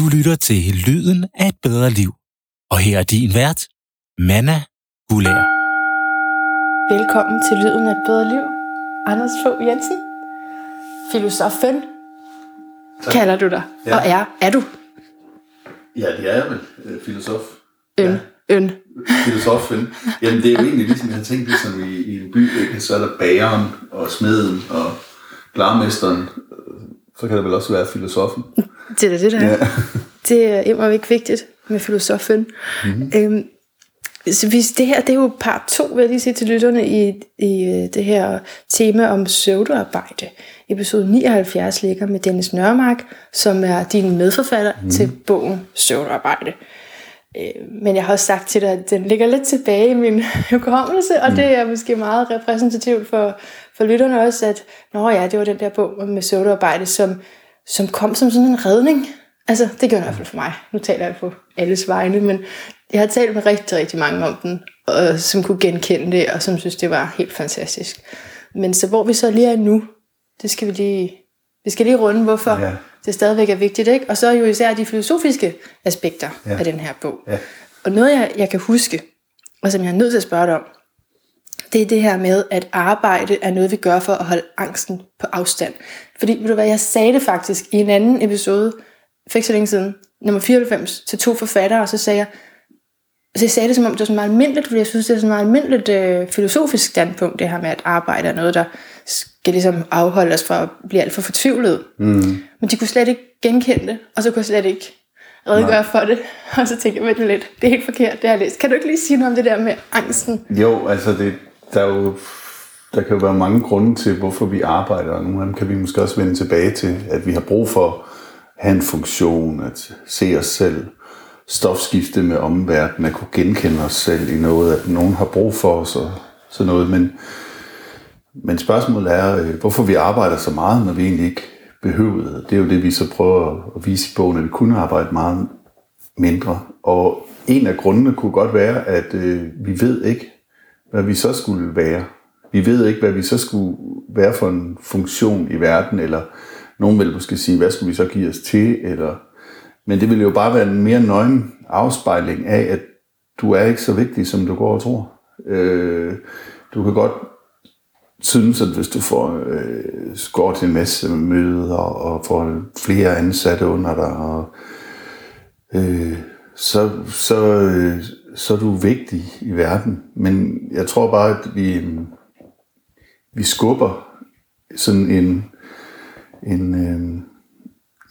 Du lytter til Lyden af et bedre liv. Og her er din vært, Manna Gulær. Velkommen til Lyden af et bedre liv. Anders Fogh Jensen. Filosofen kalder du dig. Ja. Og er, er du Ja, det er jeg vel, øh, filosof. øn, Ja, øn. filosofen. Jamen, det er jo egentlig ligesom, jeg har tænkt det som i, i en by, ikke? så er der bageren og smeden og glarmesteren. Så kan der vel også være filosofen. Det er det, der er. Ja. Det er immer ikke vigtigt med filosofen. Mm-hmm. Øhm, så hvis det her, det er jo part to, vil jeg lige sige til lytterne, i, i øh, det her tema om pseudoarbejde. Episode 79 ligger med Dennis Nørmark, som er din medforfatter mm. til bogen Pseudoarbejde. Øh, Men jeg har også sagt til dig, at den ligger lidt tilbage i min hukommelse, og det er måske meget repræsentativt for, for lytterne også, at Nå ja, det var den der bog med pseudoarbejde, som, som kom som sådan en redning. Altså, det gjorde den i hvert fald for mig. Nu taler jeg på alles vegne, men jeg har talt med rigtig, rigtig mange om den, og, som kunne genkende det, og som synes, det var helt fantastisk. Men så hvor vi så lige er nu, det skal vi lige, vi skal lige runde, hvorfor Ja. det stadigvæk er vigtigt. Ikke? Og så jo især de filosofiske aspekter ja. af den her bog. Ja. Og noget, jeg, jeg kan huske, og som jeg er nødt til at spørge dig om, det er det her med, at arbejde er noget, vi gør for at holde angsten på afstand. Fordi, ved du hvad, jeg sagde det faktisk i en anden episode, for ikke så længe siden, nummer 94, til to forfattere, og så sagde jeg, så jeg sagde det som om, det var sådan meget almindeligt, fordi jeg synes, det er sådan meget almindeligt øh, filosofisk standpunkt, det her med, at arbejde er noget, der skal ligesom afholde os fra at blive alt for fortvivlet. Mm. Men de kunne slet ikke genkende det, og så kunne jeg slet ikke redegøre for det. Og så tænkte jeg, vent lidt, det er helt forkert, det har jeg læst. Kan du ikke lige sige noget om det der med angsten? Jo, altså det, der, er jo, der kan jo være mange grunde til, hvorfor vi arbejder, og nogle af dem kan vi måske også vende tilbage til, at vi har brug for at have en funktion, at se os selv, stofskifte med omverdenen, at kunne genkende os selv i noget, at nogen har brug for os og sådan noget, men, men spørgsmålet er, øh, hvorfor vi arbejder så meget, når vi egentlig ikke behøvede. Det er jo det, vi så prøver at vise i bogen, at vi kunne arbejde meget mindre. Og en af grundene kunne godt være, at øh, vi ved ikke, hvad vi så skulle være. Vi ved ikke, hvad vi så skulle være for en funktion i verden, eller nogen vil måske sige, hvad skulle vi så give os til, eller... Men det ville jo bare være en mere nøgen afspejling af, at du er ikke så vigtig, som du går og tror. Øh, du kan godt synes, at hvis du får, øh, skåret til en masse møder og får flere ansatte under dig, og, øh, så, så, øh, så er du vigtig i verden. Men jeg tror bare, at vi, vi skubber sådan en, en øh,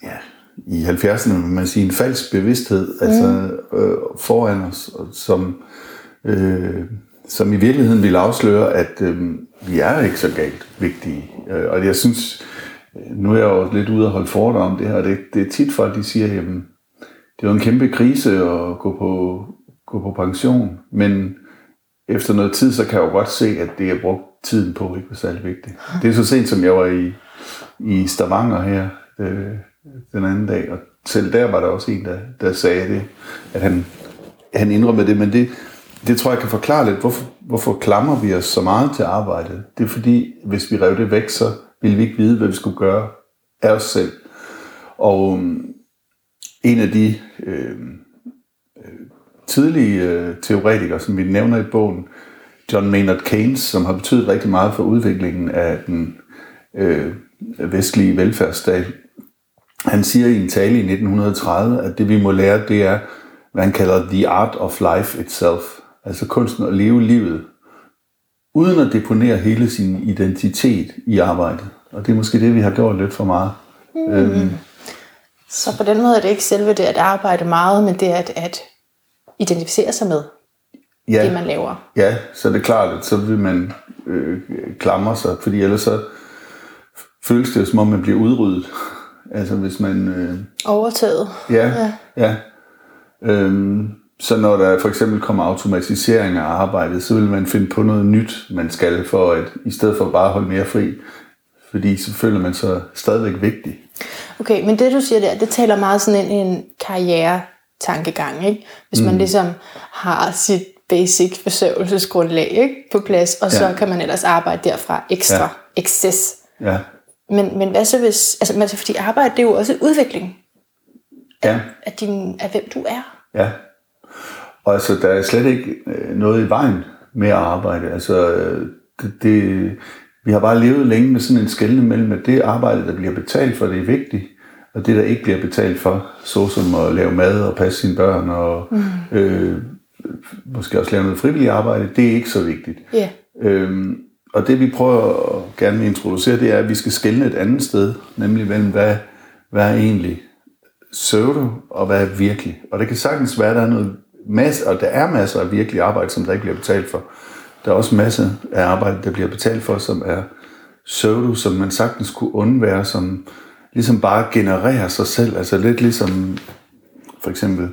ja, i 70'erne vil man sige, en falsk bevidsthed mm. altså, øh, foran os, som, øh, som i virkeligheden vil afsløre, at øh, vi er ikke så galt vigtige. Øh, og jeg synes, nu er jeg jo lidt ude og holde foredrag om det her, og det, det er tit folk, de siger, jamen, det er jo en kæmpe krise at gå på, gå på pension, men efter noget tid, så kan jeg jo godt se, at det jeg brugt tiden på ikke var særlig vigtigt. Det er så sent, som jeg var i, i Stavanger her øh, den anden dag, og selv der var der også en, der, der sagde det, at han, han indrømmede det, men det, det tror jeg kan forklare lidt, hvorfor, hvorfor klamrer vi os så meget til arbejdet. Det er fordi, hvis vi rev det væk, så ville vi ikke vide, hvad vi skulle gøre af os selv. Og øhm, en af de øh, tidlige øh, teoretikere, som vi nævner i bogen, John Maynard Keynes, som har betydet rigtig meget for udviklingen af den øh, vestlige velfærdsstat, han siger i en tale i 1930, at det vi må lære, det er, hvad han kalder the art of life itself. Altså kunsten at leve livet, uden at deponere hele sin identitet i arbejdet. Og det er måske det, vi har gjort lidt for meget. Mm. Øhm, Så på den måde er det ikke selve det at arbejde meget, men det er at, at identificere sig med ja, det, man laver. ja, så er det klart, at så vil man øh, klamre sig, fordi ellers så føles det jo, som om man bliver udryddet. Altså hvis man... Øh, Overtaget. Ja, ja. ja. Øhm, så når der for eksempel kommer automatisering af arbejdet, så vil man finde på noget nyt, man skal for at, i stedet for bare at holde mere fri. Fordi så føler man sig stadigvæk vigtig. Okay, men det du siger der, det taler meget sådan ind i en karriere-tankegang, ikke? Hvis man ligesom har sit basic forsørgelsesgrundlag ikke? på plads, og så Ja. kan man ellers arbejde derfra ekstra, Ja. ja. excess. Ja, Men, men hvad så hvis, altså, men altså fordi arbejde, det er jo også udvikling. af, Ja. af, din, af hvem du er. Ja. Og altså, der er slet ikke øh, noget i vejen med at arbejde. Altså, øh, det, det, vi har bare levet længe med sådan en skældning mellem, at det arbejde, der bliver betalt for, det er vigtigt, og det, der ikke bliver betalt for, såsom at lave mad og passe sine børn, og mm. øh, måske også lave noget frivilligt arbejde, det er ikke så vigtigt. Ja. Øhm, og det vi prøver at gerne introducere, det er, at vi skal skelne et andet sted, nemlig mellem, hvad, hvad er egentlig pseudo, og hvad er virkelig. Og det kan sagtens være, at der er noget masse, og der er masser af virkelig arbejde, som der ikke bliver betalt for. Der er også masser af arbejde, der bliver betalt for, som er pseudo, som man sagtens kunne undvære, som ligesom bare genererer sig selv. Altså lidt ligesom, for eksempel,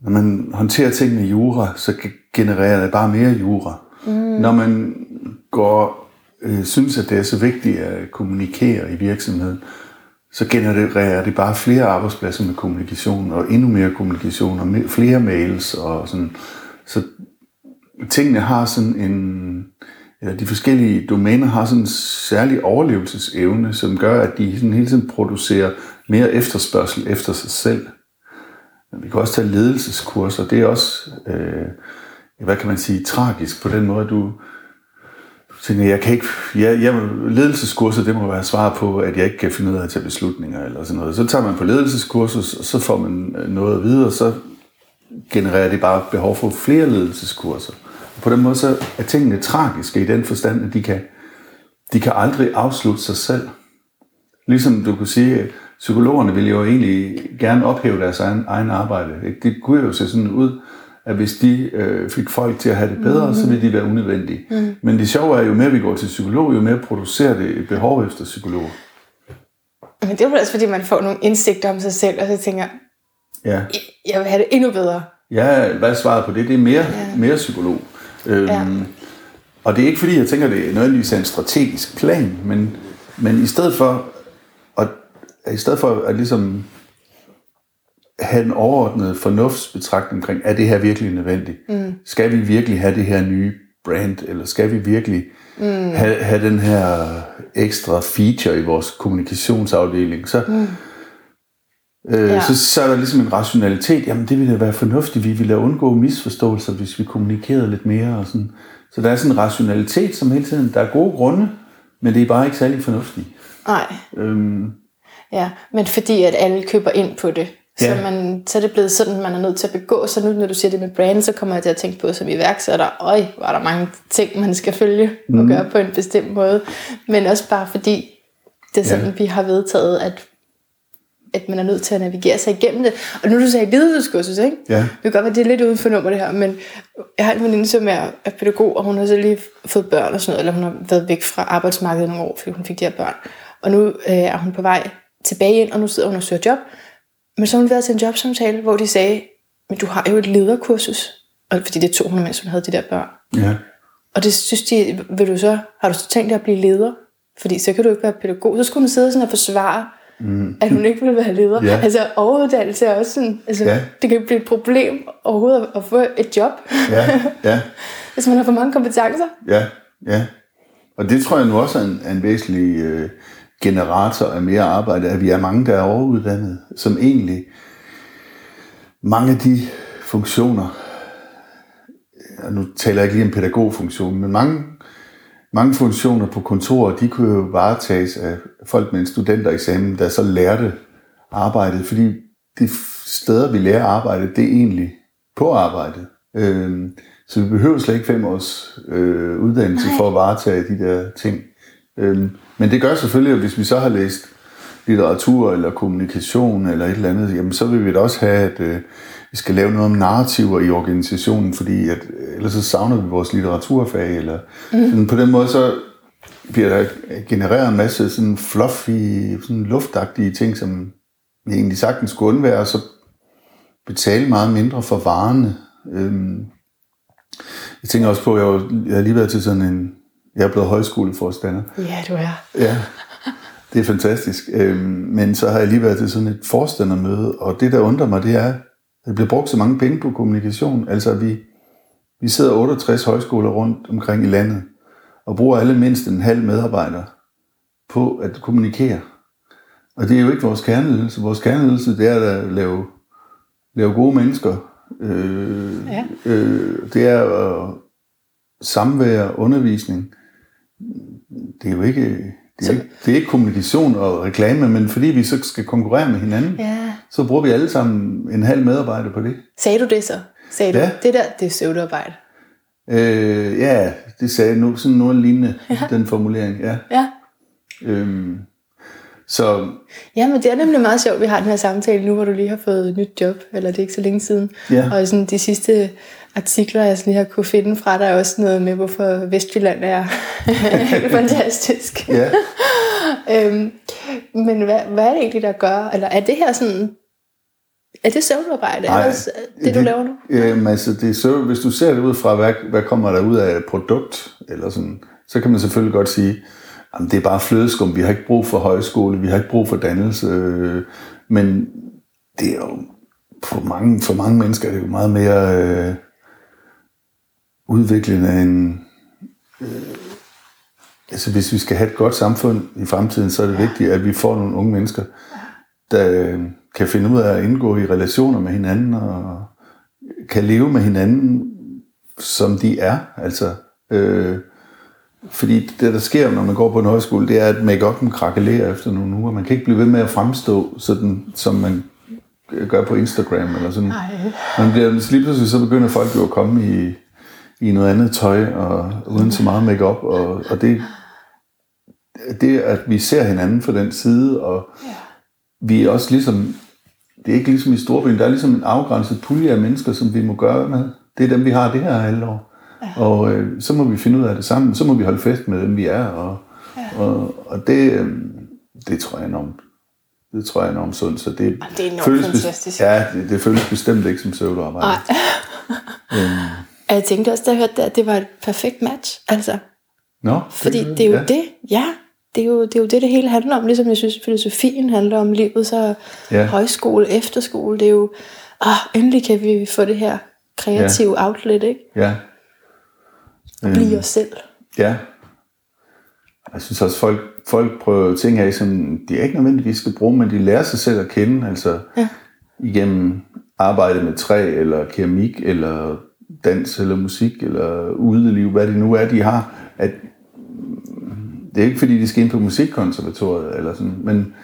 når man håndterer tingene i jura, så ge- genererer det bare mere jura. Mm. Når man går, øh, synes, at det er så vigtigt at kommunikere i virksomheden, så genererer det bare flere arbejdspladser med kommunikation, og endnu mere kommunikation, og flere mails, og sådan. Så tingene har sådan en, eller de forskellige domæner har sådan en særlig overlevelsesevne, som gør, at de sådan hele tiden producerer mere efterspørgsel efter sig selv. Vi kan også tage ledelseskurser. Det er også, øh, hvad kan man sige, tragisk på den måde, at du tænker, jeg kan ikke, ja, jeg, ledelseskurser, det må være svar på, at jeg ikke kan finde ud af at tage beslutninger eller sådan noget. Så tager man på ledelseskursus, og så får man øh, noget at vide, og så genererer det bare behov for flere ledelseskurser. På den måde så er tingene tragiske i den forstand, at de kan, de kan aldrig afslutte sig selv. Ligesom du kunne sige, at psykologerne ville jo egentlig gerne ophæve deres egen, egen arbejde. Ikke? Det kunne jo se sådan ud, at hvis de øh, fik folk til at have det bedre, mm. så ville de være unødvendige. Mm. Men det sjove er, jo mere vi går til psykolog, jo mere producerer det et behov efter psykologer. Men det er jo også, fordi man får nogle indsigter om sig selv, og så tænker, Ja. jeg vil have det endnu bedre. Ja, hvad er svaret på det? Det er mere, ja. mere psykolog. Øhm, Ja. Og det er ikke fordi, jeg tænker, det er nødvendigvis en strategisk plan, men, men i stedet for at, i stedet for at ligesom have en overordnet fornuftsbetragtning omkring, er det her virkelig nødvendigt? Mm. Skal vi virkelig have det her nye brand, eller skal vi virkelig mm. have, have den her ekstra feature i vores kommunikationsafdeling? Så, mm. Øh, Ja. så, så er der ligesom en rationalitet. Jamen, det ville være fornuftigt. Vi ville undgå misforståelser, hvis vi kommunikerede lidt mere. Og sådan. Så der er sådan en rationalitet, som hele tiden... Der er gode grunde, men det er bare ikke særlig fornuftigt. Nej, Øhm, ja. Men fordi at alle køber ind på det, så, Ja. man, så er det blevet sådan, man er nødt til at begå. Så nu, når du siger det med brand, så kommer jeg til at tænke på som iværksætter, øj, hvor er der mange ting, man skal følge og Mhm. gøre på en bestemt måde. Men også bare fordi, det er sådan, Ja. vi har vedtaget, at at man er nødt til at navigere sig igennem det. Og nu du sagde ledelseskursus, ikke? Ja. Det kan godt være, det er lidt uden for nummer det her, men jeg har en veninde, som er, er pædagog, og hun har så lige fået børn og sådan noget, eller hun har været væk fra arbejdsmarkedet nogle år, fordi hun fik de her børn. Og nu øh, er hun på vej tilbage ind, og nu sidder hun og søger job. Men så har hun været til en jobsamtale, hvor de sagde, men du har jo et lederkursus. Og fordi det tog hun, mens hun havde de der børn. ja. Og det synes de, vil du så, har du så tænkt dig at blive leder? Fordi så kan du ikke være pædagog. Så skulle hun sidde sådan og forsvare, mm. at hun ikke ville være leder. Ja. Altså overuddannelse er også sådan, altså, Ja. det kan blive et problem overhovedet at- få et job, Ja, ja, hvis man har for mange kompetencer. ja, ja. Og det tror jeg nu også er en, er en væsentlig øh, generator af mere arbejde, at vi er mange, der er overuddannede, som egentlig mange af de funktioner, og nu taler jeg ikke lige om pædagogfunktion, men mange, mange funktioner på kontorer, de kunne jo varetages af folk med en studentereksamen, der så lærte arbejdet, fordi de steder, vi lærer arbejdet, det er egentlig på arbejdet. Øhm, så vi behøver slet ikke fem års øh, uddannelse Nej. for at varetage de der ting. Øhm, men det gør selvfølgelig, at hvis vi så har læst litteratur eller kommunikation eller et eller andet, jamen så vil vi da også have, at øh, vi skal lave noget om narrativer i organisationen, fordi at, øh, ellers så savner vi vores litteraturfag. Eller, mm. sådan, på den måde så bliver der genereret en masse sådan fluffy, sådan luftagtige ting, som vi egentlig sagtens skulle undvære, og så betale meget mindre for varerne. Øhm, jeg tænker også på, at jeg, var, jeg har lige været til sådan en, jeg er blevet højskoleforstander, Ja, du er. Ja, det er fantastisk. Øhm, men så har jeg lige været til sådan et forstandermøde, og det, der undrer mig, det er, der bliver brugt så mange penge på kommunikation. Altså, vi, vi sidder 68 højskoler rundt omkring i landet, og bruger alle mindst en halv medarbejder på at kommunikere. Og det er jo ikke vores kerneledelse. Vores kerneledelse, det er at lave, lave gode mennesker. Øh, Ja. øh, det er øh, samvær, undervisning. Det er jo ikke, det er, ikke, det er ikke kommunikation og reklame, men fordi vi så skal konkurrere med hinanden, Ja. Så bruger vi alle sammen en halv medarbejder på det. Sagde du det så? Sagde Ja. du, det der, det er pseudoarbejde. Øh, ja, det sagde nu sådan noget lignende, ja. den formulering. Ja. Ja. Øhm, så Ja, men det er nemlig meget sjovt, vi har den her samtale nu, hvor du lige har fået et nyt job, eller det er ikke så længe siden. Ja. Og sådan de sidste artikler, jeg sådan lige har kunne finde fra, der er også noget med, hvorfor Vestjylland er helt fantastisk. ja, øhm, men hvad, hvad er det egentlig, der gør? Eller er det her sådan... Er det søvnarbejde? Nej, Ellers, det, du laver nu? Øhm, altså, det er så, hvis du ser det ud fra, hvad, hvad kommer der ud af et produkt, eller sådan, så kan man selvfølgelig godt sige, at det er bare flødeskum, vi har ikke brug for højskole, vi har ikke brug for dannelse, øh, men det er jo, for mange, for mange mennesker er det jo meget mere øh, udviklende end, øh, altså hvis vi skal have et godt samfund i fremtiden, så er det vigtigt, at vi får nogle unge mennesker, der øh, kan finde ud af at indgå i relationer med hinanden, og kan leve med hinanden, som de er. Altså, øh, fordi det, der sker, når man går på en højskole, det er, at make-up'en krakelerer efter nogle uger. Man kan ikke blive ved med at fremstå, sådan, som man gør på Instagram. Eller sådan. Nej. Man bliver, lige pludselig så begynder folk jo at komme i, i noget andet tøj, og uden så meget makeup og, og det, det, at vi ser hinanden fra den side, og Ja. Vi er også ligesom, det er ikke ligesom i storbyen, der er ligesom en afgrænset pulje af mennesker, som vi må gøre med. Det er dem, vi har det her halvår. Ja. Og øh, så må vi finde ud af det sammen. Så må vi holde fest med dem, vi er. Og, ja. og, og det, øh, det tror jeg er enormt. Det tror jeg er enormt sundt. Så det, det er enormt føles fantastisk. Ja, det, det føles bestemt ikke som pseudoarbejde. Nej. Øhm, Og jeg tænkte også, da jeg hørte det, at det var et perfekt match. Altså, Nå, fordi det er jo ja. det. Ja, det er, jo, det er jo det, det hele handler om. Ligesom jeg synes, filosofien handler om livet, så Ja. højskole, efterskole, det er jo, åh, endelig kan vi få det her kreative ja. outlet, ikke? Ja. Øhm, Blive os selv. Ja. Jeg synes også, folk, folk prøver ting af, som de ikke nødvendigvis skal bruge, men de lærer sig selv at kende, altså Ja. igennem arbejde med træ, eller keramik, eller dans, eller musik, eller udeliv, hvad det nu er, de har. At, det er ikke fordi, de skal ind på musikkonservatoriet, eller sådan, men,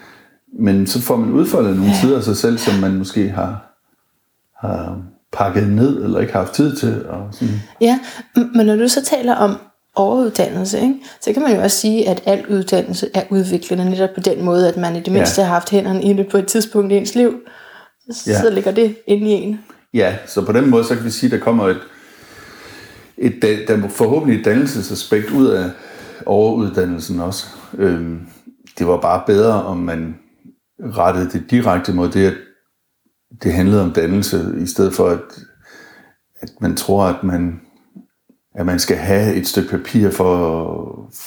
men så får man udfoldet nogle Ja. sider af sig selv, som man måske har, har pakket ned, eller ikke har haft tid til. Og sådan. Ja, men når du så taler om overuddannelse, ikke, så kan man jo også sige, at al uddannelse er udviklende netop på den måde, at man i det mindste har haft hænderne i det på et tidspunkt i ens liv. Så Ja. ligger det inde i en. Ja, så på den måde, så kan vi sige, at der kommer et, et der er forhåbentlig et dannelsesaspekt ud af overuddannelsen også. Øhm, det var bare bedre, om man rettede det direkte mod det, at det handlede om dannelse, i stedet for, at, at man tror, at man, at man skal have et stykke papir for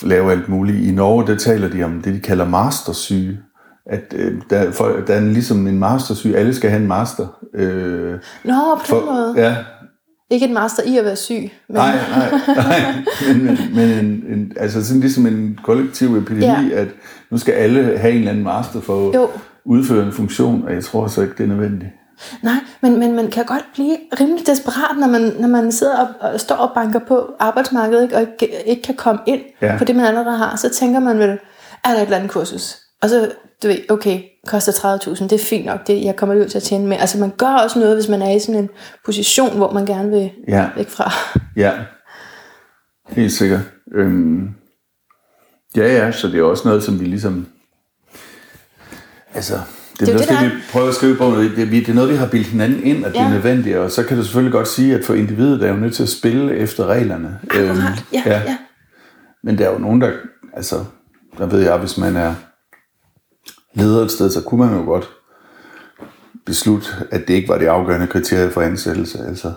at lave alt muligt. I Norge, der taler de om det, de kalder mastersyge. At øh, der, for, der er ligesom en mastersyge. Alle skal have en master. Øh, Nå, på den måde. ja, Ikke en master i at være syg. Men, nej, nej, nej. Men, men, men en, en, altså sådan ligesom en kollektiv epidemi, Ja. at nu skal alle have en eller anden master for at Jo. udføre en funktion, og jeg tror så ikke, det er nødvendigt. Nej, men, men man kan godt blive rimelig desperat, når man, når man sidder og, og står og banker på arbejdsmarkedet, ikke, og ikke, ikke kan komme ind Ja. ja. på det, man allerede har. Så tænker man vel, er der et eller andet kursus? Og så, du ved, okay, koster 30.000, det er fint nok, det, jeg kommer ud til at tjene med. Altså man gør også noget, hvis man er i sådan en position, hvor man gerne vil Ja. væk fra. Ja, helt sikkert. Øhm, ja, ja, så det er også noget, som vi ligesom... Altså, det, Det er er det, det, der vi prøver at skrive på. Det, det, det er noget, vi har bildt hinanden ind, at det er Ja. nødvendigt. Og så kan du selvfølgelig godt sige, at for individet er jo nødt til at spille efter reglerne. Akkurat, ja, ja. ja. Men der er jo nogen, der... Altså, der ved jeg, hvis man er leder et sted, så kunne man jo godt beslutte, at det ikke var det afgørende kriterie for ansættelse. Altså,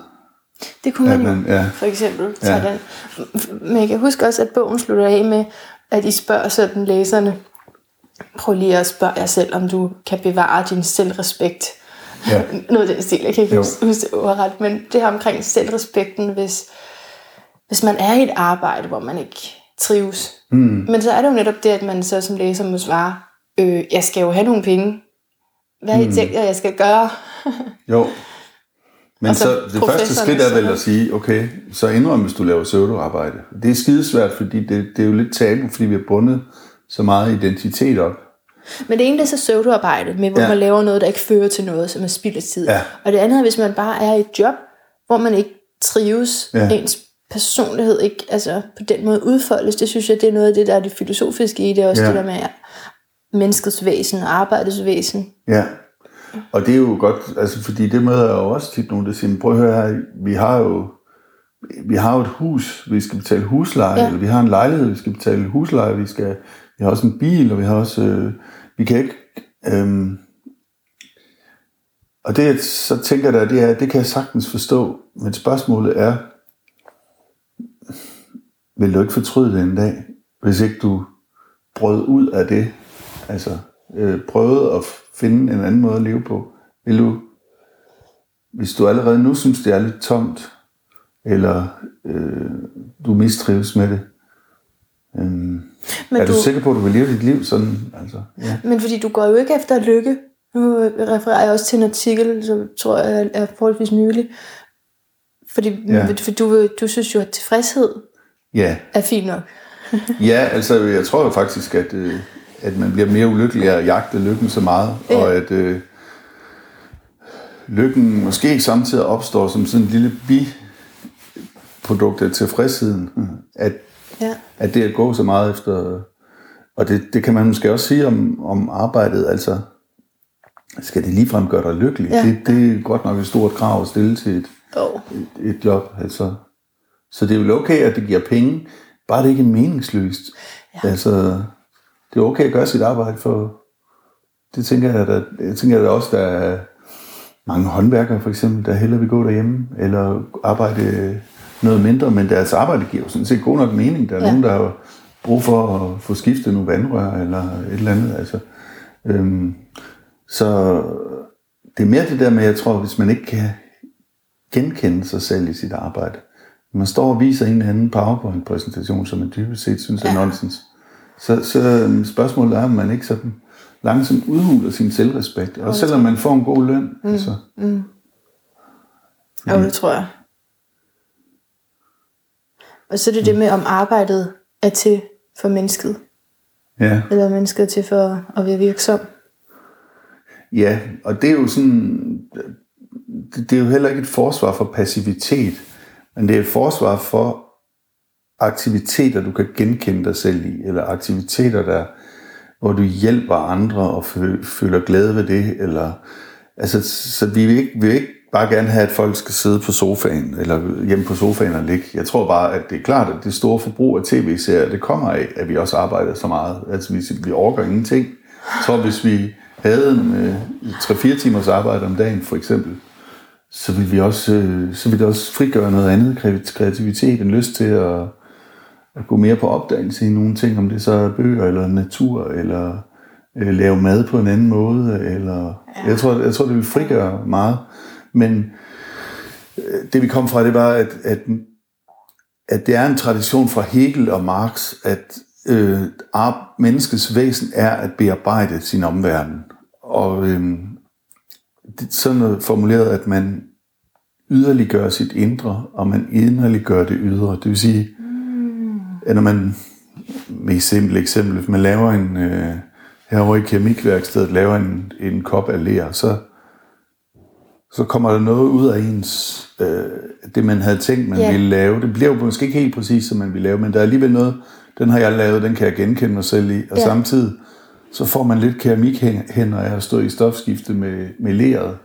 Det kunne man Ja, jo, ja. for eksempel. Ja. Den. Men jeg kan huske også, at bogen slutter af med, at I spørger sådan læserne, prøv lige at spørge jer selv, om du kan bevare din selvrespekt. Ja. Noget af den stil, jeg kan ikke Jo. huske huske det overret, men det her omkring selvrespekten, hvis, hvis man er i et arbejde, hvor man ikke trives. Mm. Men så er det jo netop det, at man så som læser må svare, øh, jeg skal jo have nogle penge. Hvad har I tænkt jer, jeg skal gøre? Jo. Men så så, det første skridt er vel at sige, okay, så indrøm, hvis du laver pseudoarbejde. Det er skidesvært, fordi det, det er jo lidt tabu, fordi vi har bundet så meget identitet op. Men det ene det er så pseudoarbejde, med hvor Ja. man laver noget, der ikke fører til noget, som er spild af tid. Ja. Og det andet er, hvis man bare er i et job, hvor man ikke trives, Ja. ens personlighed ikke altså, på den måde udfoldes. Det synes jeg, det er noget af det, der er det filosofiske i det, også Ja. det der med menneskets væsen og arbejdets væsen. Ja, og det er jo godt, altså fordi det møder jeg jo også tit nogen, der siger, prøv at høre her, vi har jo vi har jo et hus, vi skal betale husleje, ja. Eller vi har en lejlighed, vi skal betale husleje, vi, skal, vi har også en bil, og vi har også, øh, vi kan ikke, øh, og det så tænker der, det er, det kan jeg sagtens forstå, men spørgsmålet er, vil du ikke fortryde det en dag, hvis ikke du brød ud af det, altså øh, prøvede at finde en anden måde at leve på? Vil du, hvis du allerede nu synes, det er lidt tomt, eller øh, du mistrives med det, øh, Men, er du, du, sikker på, at du vil leve dit liv sådan? Altså, ja. men fordi du går jo ikke efter lykke. Nu refererer jeg også til en artikel, som tror jeg er forholdsvis nylig. Fordi Ja. for du, du synes jo, at tilfredshed ja, er fint nok. Ja, altså jeg tror jo faktisk, at, øh, at man bliver mere ulykkelig af at jagte lykken så meget, ja. Og at øh, lykken måske ikke samtidig opstår som sådan en lille biprodukt af tilfredsheden, at, Ja. at det at gå så meget efter, og det, det kan man måske også sige om, om arbejdet, altså skal det ligefrem gøre dig lykkelig? Ja. Det, det er godt nok et stort krav at stille til et, Oh. et, et job. Altså. Så det er vel okay, at det giver penge, bare det ikke er meningsløst. Ja. Altså, det er okay at gøre sit arbejde for... Det tænker jeg, der, jeg tænker der også, der er mange håndværkere for eksempel, der hellere vil gå derhjemme, eller arbejde noget mindre, men deres arbejde giver jo sådan set god nok mening. Der er ja. Nogen, der har brug for at få skiftet nogle vandrør, eller et eller andet. Altså, øhm, så det er mere det der med, jeg tror, hvis man ikke kan genkende sig selv i sit arbejde. Man står og viser en eller anden PowerPoint-præsentation, som man dybest set synes er Ja. nonsens. Så, så øhm, spørgsmålet er, om man ikke sådan langsomt udhuler sin selvrespekt. Og selvom man får en god løn. Mm. Altså, Jo, det tror jeg. Og så er det det med, om arbejdet er til for mennesket, ja. eller mennesket er til for at være virksom. ja, og det er jo sådan... Det er jo heller ikke et forsvar for passivitet, men det er et forsvar for aktiviteter, du kan genkende dig selv i, eller aktiviteter, der, hvor du hjælper andre og føler glæde ved det, eller altså, så vi vil, ikke, vi vil ikke bare gerne have, at folk skal sidde på sofaen, eller hjemme på sofaen og ligge. Jeg tror bare, at det er klart, at det store forbrug af tv-serier, det kommer af, at vi også arbejder så meget. Altså, vi, vi overgår ingenting. Jeg tror, hvis vi havde en, øh, 3-4 timers arbejde om dagen, for eksempel, så vil vi også, øh, så vil det også frigøre noget andet kreativitet, en lyst til at, at gå mere på opdagelse i nogle ting, om det så er bøger eller natur, eller øh, lave mad på en anden måde, eller ja. jeg, tror, jeg tror, det vil frigøre meget. Men øh, det vi kom fra, det var, at, at, at det er en tradition fra Hegel og Marx, at øh, menneskets væsen er at bearbejde sin omverden. Og øh, det, sådan noget formuleret, at man yderliggør sit indre, og man inderliggør det ydre. Det vil sige, når man, med et simpelt eksempel, hvis man laver en, øh, herovre i keramikværkstedet, laver en, en kop af ler, så, så kommer der noget ud af ens, øh, det man havde tænkt, man yeah. ville lave. Det bliver jo måske ikke helt præcis, som man ville lave, men der er alligevel noget, den har jeg lavet, den kan jeg genkende mig selv i, og Ja. samtidig så får man lidt keramikhænder af at stå i stofskifte med, med leret.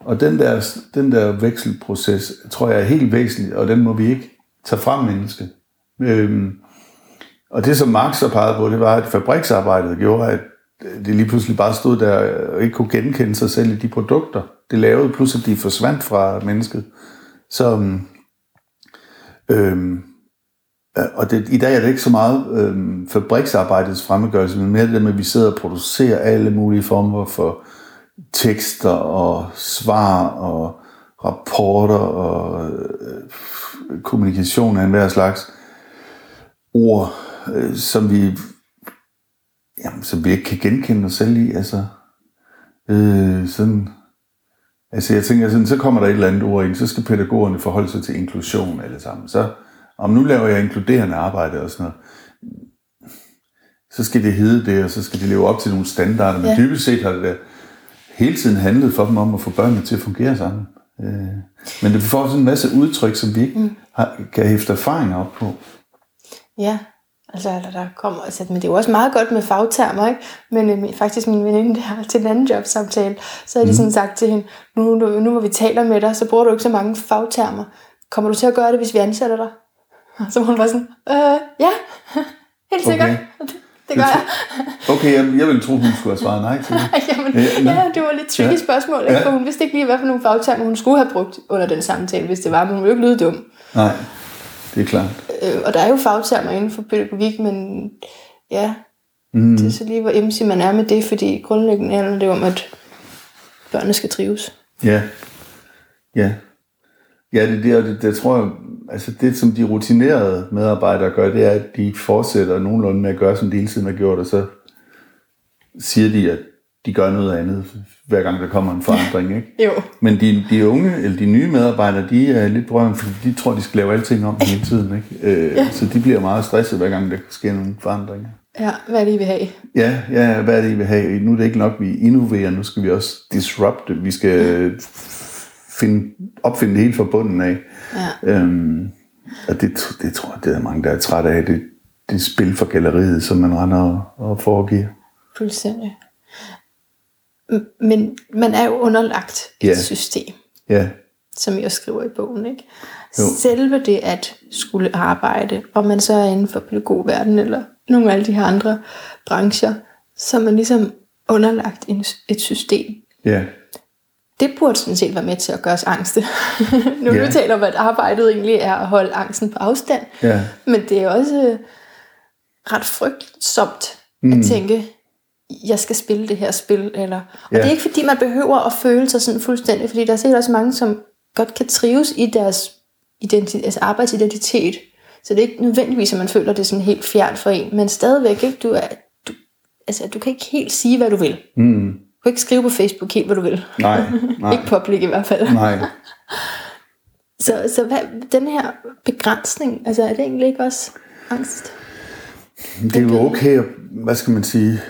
Og den der, den der vekselproces, tror jeg er helt væsentlig, og den må vi ikke tage fra mennesket. Øhm, og det, som Marx så pegede på, det var, at fabriksarbejdet gjorde, at øh, det lige pludselig bare stod der og ikke kunne genkende sig selv i de produkter, det lavede, plus at de forsvandt fra mennesket. Så, øhm, øhm og det, i dag er det ikke så meget øhm, fabriksarbejdets fremmedgørelse, men mere det med, at vi sidder og producerer alle mulige former for tekster og svar og rapporter og øh, øh kommunikation af enhver slags ord, øh, som vi jamen, som vi ikke kan genkende os selv i. Altså, øh, sådan, altså jeg tænker sådan, så kommer der et eller andet ord ind, så skal pædagogerne forholde sig til inklusion alle sammen. Så om nu laver jeg inkluderende arbejde og sådan noget, så skal det hedde det, og så skal de leve op til nogle standarder. Men ja. dybest set har det da hele tiden handlet for dem om at få børnene til at fungere sammen. Øh, men det får sådan en masse udtryk, som vi ikke mm. har, kan hæfte erfaringer op på. Ja, altså eller der kommer, altså, men det er jo også meget godt med fagtermer, ikke? Men øh, faktisk min veninde der til en anden jobsamtale, så har de mm. sådan sagt til hende, nu, nu, nu hvor vi taler med dig, så bruger du ikke så mange fagtermer. Kommer du til at gøre det, hvis vi ansætter dig? Så hun var sådan, øh, ja, helt sikkert. Okay. Det, gør jeg. okay, jeg, jeg ville tro, hun skulle have svaret nej til det. Jamen, ja, ja, det var lidt tricky ja. spørgsmål, ikke? For hun vidste ikke lige, hvad for nogle fagtermer hun skulle have brugt under den samtale, hvis det var, men hun ville ikke lyde dum. Nej, det er klart. Øh, og der er jo fagtermer inden for pædagogik, men ja, mm. det er så lige, hvor emsig man er med det, fordi grundlæggende handler det om, at børnene skal trives. Ja, ja. Ja, det, det, det, det tror jeg, altså det som de rutinerede medarbejdere gør, det er, at de fortsætter nogenlunde med at gøre, som de hele tiden har gjort, og så siger de, at de gør noget andet, hver gang der kommer en forandring. Ikke? jo. Men de, de unge, eller de nye medarbejdere, de er lidt brømme, fordi de tror, de skal lave alting om hele tiden. Ikke? Øh, ja. Så de bliver meget stresset, hver gang der sker nogle forandringer. Ja, hvad er det, I vil have? Ja, ja, hvad er det, I vil have? Nu er det ikke nok, vi innoverer, nu skal vi også disrupte. Vi skal finde, opfinde det hele fra bunden af. Ja. Øhm, og det, det tror jeg, det er mange, der er trætte af. Det, det spil for galleriet, som man render og, og foregiver. Fuldstændig. Men man er jo underlagt et ja. system. Ja. Som jeg skriver i bogen. Ikke? Jo. Selve det at skulle arbejde, om man så er inden for pædagogverden eller nogle af alle de her andre brancher, så er man ligesom underlagt et system. Ja det burde sådan set være med til at gøre os angste. nu yeah. taler om, at arbejdet egentlig er at holde angsten på afstand. Yeah. Men det er også ret frygtsomt mm. at tænke, jeg skal spille det her spil. Eller, og yeah. det er ikke fordi, man behøver at føle sig sådan fuldstændig, fordi der er sikkert også mange, som godt kan trives i deres identi- altså arbejdsidentitet. Så det er ikke nødvendigvis, at man føler det sådan helt fjernt for en, men stadigvæk, ikke? Du, er, du, altså, du kan ikke helt sige, hvad du vil. Mm. Du kan ikke skrive på Facebook helt, hvad du vil. Nej, nej. ikke public i hvert fald. Nej. så så hvad, den her begrænsning, altså er det egentlig ikke også angst? Det er jo okay, hvad skal man sige,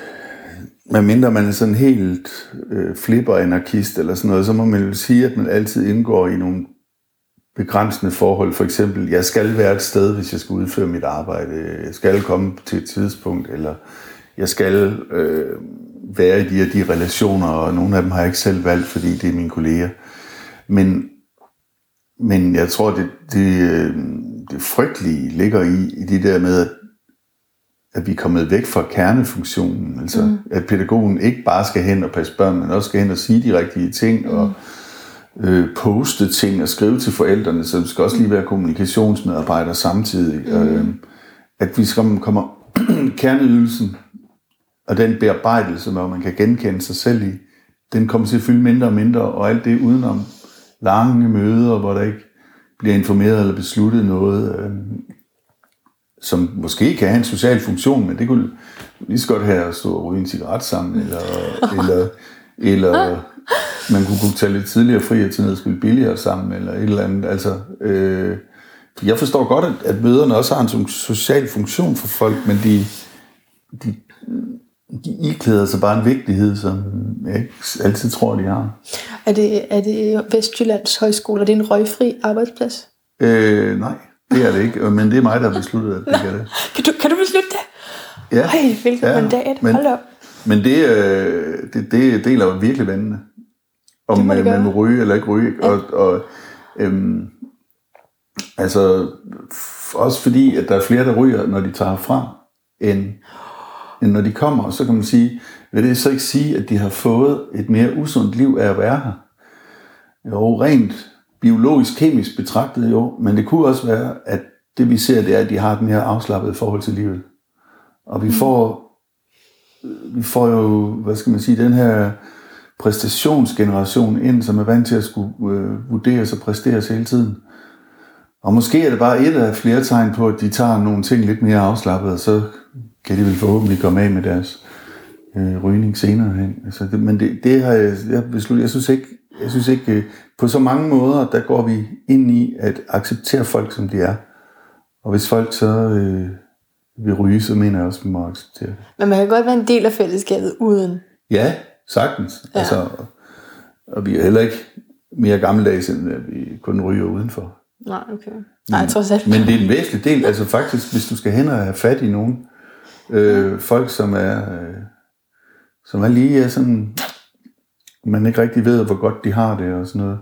men mindre man er sådan helt øh, flipper-anarkist eller sådan noget, så må man jo sige, at man altid indgår i nogle begrænsende forhold. For eksempel, jeg skal være et sted, hvis jeg skal udføre mit arbejde. Jeg skal komme til et tidspunkt, eller jeg skal øh, være i de her de relationer, og nogle af dem har jeg ikke selv valgt, fordi det er mine kolleger. Men, men jeg tror, det, det, øh, det frygtelige ligger i, i det der med, at, at vi er kommet væk fra kernefunktionen. Altså, mm. at pædagogen ikke bare skal hen og passe børn, men også skal hen og sige de rigtige ting, mm. og øh, poste ting og skrive til forældrene, så det skal også lige være kommunikationsmedarbejder samtidig. Mm. Øh, at vi skal kommer kerneydelsen og den bearbejdelse, hvor man kan genkende sig selv i, den kommer til at fylde mindre og mindre, og alt det udenom lange møder, hvor der ikke bliver informeret eller besluttet noget, øh, som måske kan have en social funktion, men det kunne lige så godt have at stå og ryge en cigaret sammen, eller, eller, eller man kunne, kunne tage lidt tidligere fri og til ned og spille billigere sammen, eller et eller andet. Altså, øh, jeg forstår godt, at, at møderne også har en social funktion for folk, men de, de de iklæder sig bare en vigtighed, som jeg ikke altid tror, de har. Er det, er det Vestjyllands Højskole, er det en røgfri arbejdsplads? Øh, nej, det er det ikke, men det er mig, der har besluttet, at det er det. Kan du, kan du beslutte det? Ja. Ej, hvilket ja, mandat. Men, Hold op. Men det, øh, det, det deler virkelig vandene. Om man, man må ryge eller ikke ryge. Ja. Og, og øhm, altså, også fordi, at der er flere, der ryger, når de tager fra, end end når de kommer, så kan man sige, vil det så ikke sige, at de har fået et mere usundt liv af at være her? Jo, rent biologisk, kemisk betragtet jo, men det kunne også være, at det vi ser, det er, at de har et mere afslappet forhold til livet. Og vi mm. får, vi får jo, hvad skal man sige, den her præstationsgeneration ind, som er vant til at skulle øh, vurderes og præsteres hele tiden. Og måske er det bare et af flere tegn på, at de tager nogle ting lidt mere afslappet, og så kan de vel forhåbentlig komme af med deres øh, rygning senere hen. Altså, det, men det, det har jeg, jeg besluttet. Jeg synes ikke, jeg synes ikke øh, på så mange måder, der går vi ind i at acceptere folk, som de er. Og hvis folk så øh, vil ryge, så mener jeg også, at vi må acceptere det. Men man kan godt være en del af fællesskabet uden. Ja, sagtens. Ja. Altså, og vi er heller ikke mere gammeldags, end at vi kun ryger udenfor. Nej, okay. Nej, trods alt. Men det er en væsentlig del. Altså faktisk, hvis du skal hen og have fat i nogen, øh, folk, som er, øh, som er lige er sådan, man ikke rigtig ved, hvor godt de har det og sådan noget.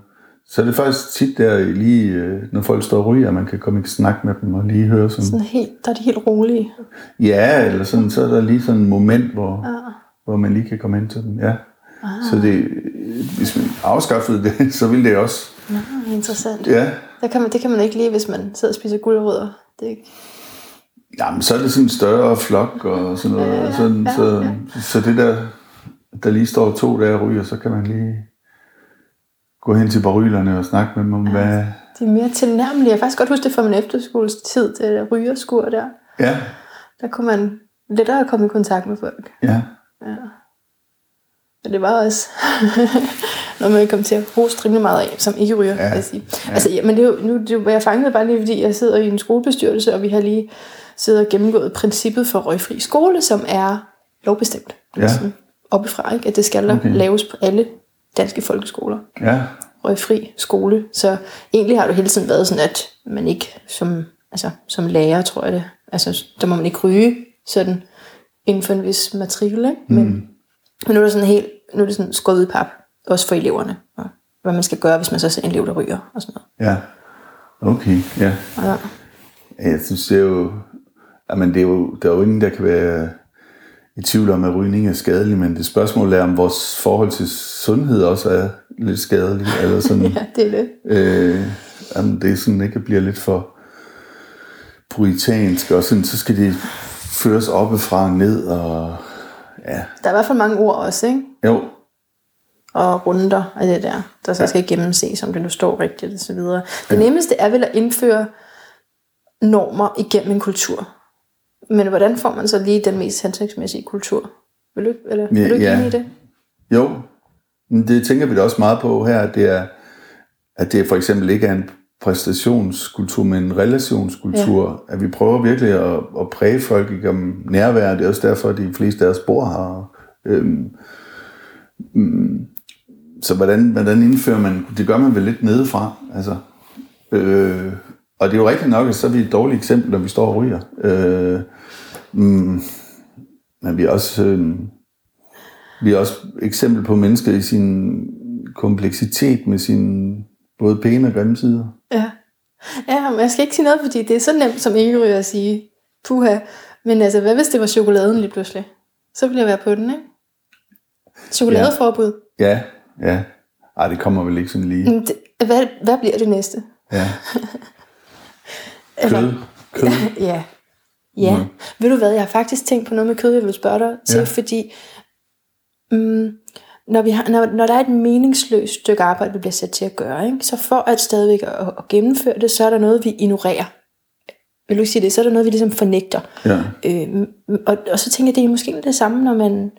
Så er det faktisk tit der lige, øh, når folk står og ryger, man kan komme i snak med dem og lige høre sådan. Sådan helt, der er de helt rolige. Ja, eller sådan, så er der lige sådan et moment, hvor, ja. hvor man lige kan komme ind til dem. Ja. Ah. Så det, hvis man afskaffede det, så ville det også. Nå, interessant. Ja. Der kan man, det kan man ikke lige, hvis man sidder og spiser guldrødder. Det er ikke... Jamen, så er det sådan en større flok og sådan noget. Ja, ja, ja. Sådan, ja, så, ja. så det der, der lige står to der og ryger, så kan man lige gå hen til barylerne og snakke med dem om, ja, hvad... De er mere tilnærmelige. Jeg kan faktisk godt huske det fra min efterskolestid, det der rygerskur der. Ja. Der kunne man lettere komme i kontakt med folk. Ja. ja. Men det var også når man kom til at hoste rimelig meget af, som ikke ryger, ja. jeg sige. Ja. Altså, ja, men det er jo, nu det var jeg fanget bare lige, fordi jeg sidder i en skolebestyrelse, og vi har lige siddet og gennemgået princippet for røgfri skole, som er lovbestemt. Ja. Altså, oppefra, ikke? at det skal okay. laves på alle danske folkeskoler. Ja. Røgfri skole. Så egentlig har det hele tiden været sådan, at man ikke som, altså, som lærer, tror jeg det, altså, der må man ikke ryge sådan inden for en vis matrikel, ikke? Men, mm. men nu er det sådan helt, nu er det sådan skåret ud i pap, også for eleverne, og hvad man skal gøre, hvis man så ser en elev, der ryger og sådan noget. Ja, okay, ja. ja. Jeg synes, det er jo, jamen det er jo, der er jo ingen, der kan være i tvivl om, at rygning er skadelig, men det spørgsmål er, om vores forhold til sundhed også er lidt skadelig. Eller sådan, ja, det er det. Øh, jamen, det er sådan ikke bliver lidt for puritansk, og sådan, så skal det føres oppefra og ned, og ja. Der er i hvert fald mange ord også, ikke? Jo. Og runder af det der, der så ja. skal gennemses, om det nu står rigtigt og så videre. Det ja. nemmeste er vel at indføre normer igennem en kultur. Men hvordan får man så lige den mest hensigtsmæssige kultur? Vil du, eller, vil du ikke ja. i det? Jo, men det tænker vi da også meget på her, at det er, at det for eksempel ikke er en præstationskultur, men en relationskultur. Ja. At vi prøver virkelig at, at præge folk igennem nærvær. Det er også derfor, at de fleste af os bor her. Øhm, mm, så hvordan, hvordan indfører man, det gør man vel lidt nedefra. Altså, øh, og det er jo rigtigt nok, at så er vi et dårligt eksempel, når vi står og ryger. Øh, mm, men vi er også... Øh, vi er også eksempel på mennesker i sin kompleksitet med sin både pæne og grimme sider. Ja. Ja, men jeg skal ikke sige noget, fordi det er så nemt som ikke at sige, puha. Men altså, hvad hvis det var chokoladen lige pludselig? Så ville jeg være på den, ikke? Chokoladeforbud. Ja, ja. ja. Ej, det kommer vel ikke sådan lige. Det, hvad, hvad bliver det næste? Ja. Kød. Kød. ja. Ja. Mm. Ved du hvad, jeg har faktisk tænkt på noget med kød, jeg vil spørge dig til, ja. fordi mm, når, vi har, når, når der er et meningsløst stykke arbejde, vi bliver sat til at gøre, ikke, så for at stadigvæk at, at gennemføre det, så er der noget, vi ignorerer. Vil du ikke sige det? Så er der noget, vi ligesom fornægter. Ja. Øh, og, og så tænker jeg, det er måske det samme, når man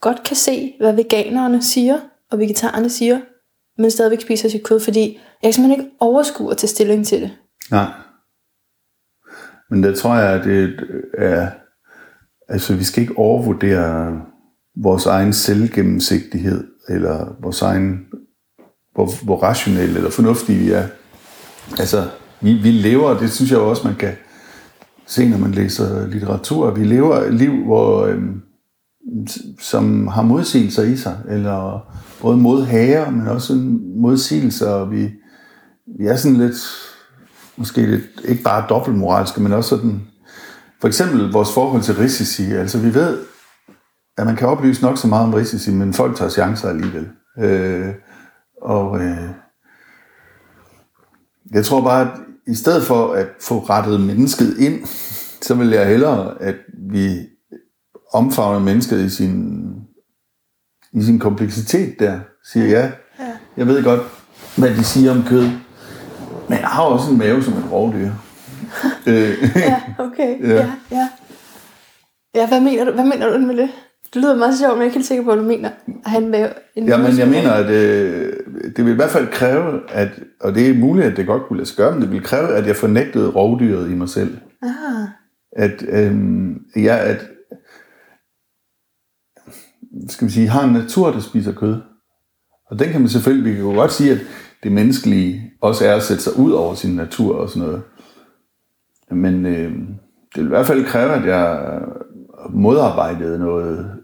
godt kan se, hvad veganerne siger, og vegetarerne siger, men stadigvæk spiser sit kød, fordi jeg kan simpelthen ikke overskue at tage stilling til det. Nej. Men der tror jeg, at det er... Altså, vi skal ikke overvurdere vores egen selvgennemsigtighed, eller vores egen, hvor, hvor rationelle eller fornuftige vi er. Altså, vi, vi lever, det synes jeg også, man kan se, når man læser litteratur, vi lever et liv, hvor, øhm, som har modsigelser i sig, eller både modhager, men også modsigelser, og vi, vi er sådan lidt, måske lidt, ikke bare dobbeltmoralske, men også sådan, for eksempel vores forhold til risici, altså vi ved, at man kan oplyse nok så meget om risici, men folk tager chancer alligevel. Øh, og øh, jeg tror bare, at i stedet for at få rettet mennesket ind, så vil jeg hellere, at vi omfavner mennesket i sin, i sin kompleksitet der. Siger ja, jeg ved godt, hvad de siger om kød, men jeg har også en mave som et rovdyr. ja, okay. ja. ja, ja. Ja, hvad mener du, hvad mener du med det? Det lyder meget sjovt, men jeg er ikke helt sikker på, hvad du mener. Han vil en Ja, men jeg mener, at øh, det vil i hvert fald kræve, at, og det er muligt, at det godt kunne lade sig gøre, men det vil kræve, at jeg fornægtede rovdyret i mig selv. Ah, At øh, jeg at, skal vi sige, har en natur, der spiser kød. Og den kan man selvfølgelig, vi kan jo godt sige, at det menneskelige også er at sætte sig ud over sin natur og sådan noget. Men øh, det vil i hvert fald kræve, at jeg modarbejdede noget,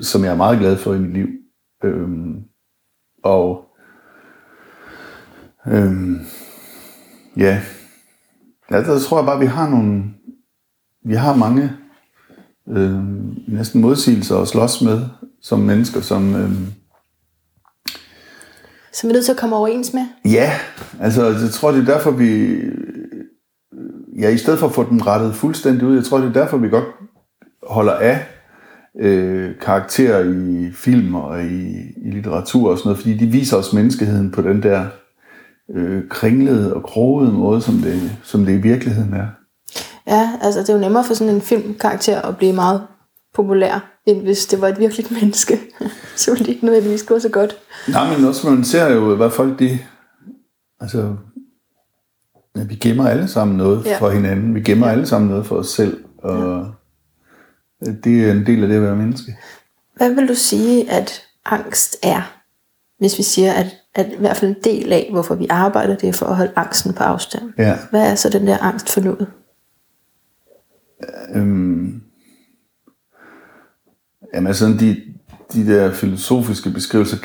som jeg er meget glad for i mit liv. Øh, og øh, ja, ja, der tror jeg bare, at vi har nogle, vi har mange øh, næsten modsigelser at slås med som mennesker, som Øh, som vi er nødt til at komme overens med. Ja, altså jeg tror, det er derfor, vi... Ja, i stedet for at få dem rettet fuldstændig ud, jeg tror, det er derfor, vi godt holder af øh, karakterer i film og i, i litteratur og sådan noget, fordi de viser os menneskeheden på den der øh, kringlede og krogede måde, som det, som det i virkeligheden er. Ja, altså det er jo nemmere for sådan en filmkarakter at blive meget populær, end hvis det var et virkeligt menneske. så ville det ikke nødvendigvis gå så godt. Nej, men også man ser jo, hvad folk de... Altså, ja, vi gemmer alle sammen noget Ja. for hinanden. Vi gemmer ja. alle sammen noget for os selv. Og ja. det er en del af det at være menneske. Hvad vil du sige, at angst er? Hvis vi siger, at, at i hvert fald en del af, hvorfor vi arbejder, det er for at holde angsten på afstand. Ja. Hvad er så den der angst for noget? Øhm, jamen altså, sådan de, de der filosofiske beskrivelser,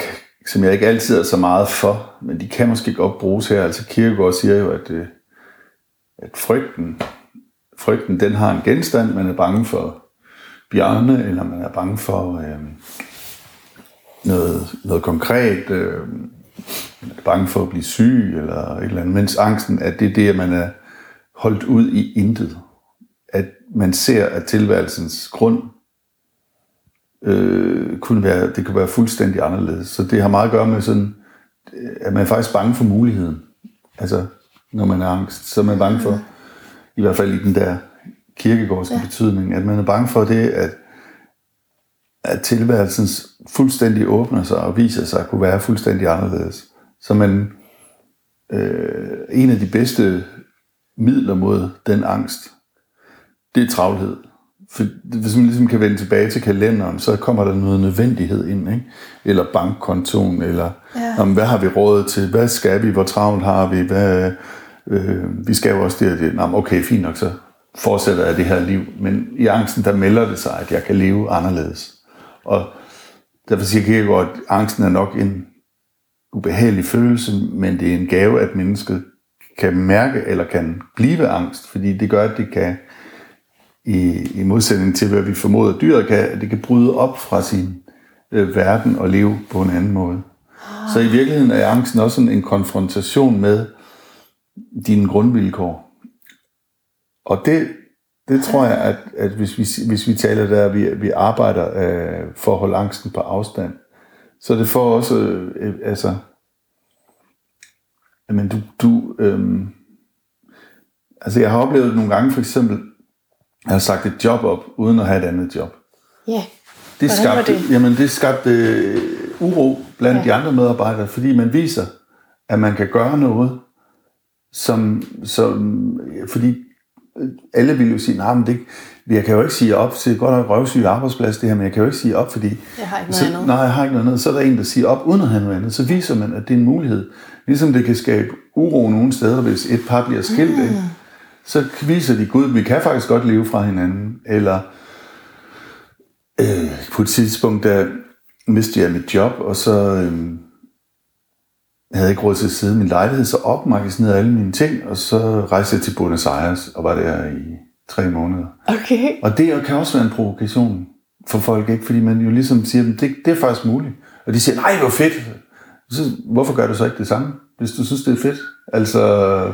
som jeg ikke altid er så meget for, men de kan måske godt bruges her. Altså Kierkegaard siger jo, at, øh, at frygten, frygten, den har en genstand. Man er bange for bjørne, eller man er bange for øh, noget, noget konkret. Øh, man er bange for at blive syg, eller et eller andet. Mens angsten, at det er det, at man er holdt ud i intet at man ser, at tilværelsens grund øh, kunne være, det kunne være fuldstændig anderledes. Så det har meget at gøre med sådan, at man er faktisk bange for muligheden. Altså, når man er angst, så er man bange for, i hvert fald i den der kirkegårdske ja. betydning, at man er bange for det, at, at tilværelsen fuldstændig åbner sig og viser sig at kunne være fuldstændig anderledes. Så man, øh, en af de bedste midler mod den angst, det er travlhed. For hvis man ligesom kan vende tilbage til kalenderen, så kommer der noget nødvendighed ind, ikke? Eller bankkontoen, eller ja. om, hvad har vi råd til, hvad skal vi, hvor travlt har vi, hvad, øh, vi skal jo også det og det. Nå, okay, fint nok, så fortsætter jeg det her liv. Men i angsten, der melder det sig, at jeg kan leve anderledes. Og derfor siger Kierkegaard, at angsten er nok en ubehagelig følelse, men det er en gave, at mennesket kan mærke eller kan blive angst, fordi det gør, at det kan i, i modsætning til, hvad vi formoder dyret kan, at det kan bryde op fra sin øh, verden og leve på en anden måde. Så i virkeligheden er angsten også sådan en konfrontation med dine grundvilkår. Og det, det tror jeg, at, at hvis, vi, hvis vi taler der, at vi, vi arbejder øh, for at holde angsten på afstand, så det får også, øh, øh altså, men du, du øh, altså jeg har oplevet nogle gange for eksempel, jeg har sagt et job op, uden at have et andet job. Ja, Det Hvordan skabte, det? Jamen, det skabte øh, uro blandt Ja. de andre medarbejdere, fordi man viser, at man kan gøre noget, som, som fordi øh, alle vil jo sige, nej, men det, jeg kan jo ikke sige op til godt nok røvsyg arbejdsplads det her, men jeg kan jo ikke sige op, fordi Jeg har ikke noget så, andet. Nej, jeg har ikke noget andet. Så er der en, der siger op uden at have noget andet. Så viser man, at det er en mulighed. Ligesom det kan skabe uro nogle steder, hvis et par bliver skilt, mm. Så viser de, gud, vi kan faktisk godt leve fra hinanden. Eller øh, på et tidspunkt, der mistede jeg mit job, og så øh, jeg havde ikke råd til at sidde i min lejlighed, så opmagasinerede alle mine ting, og så rejste jeg til Buenos Aires, og var der i tre måneder. Okay. Og det kan også være en provokation for folk, ikke? Fordi man jo ligesom siger, at det, det er faktisk muligt. Og de siger, nej, hvor fedt. Så, hvorfor gør du så ikke det samme, hvis du synes, det er fedt? Altså,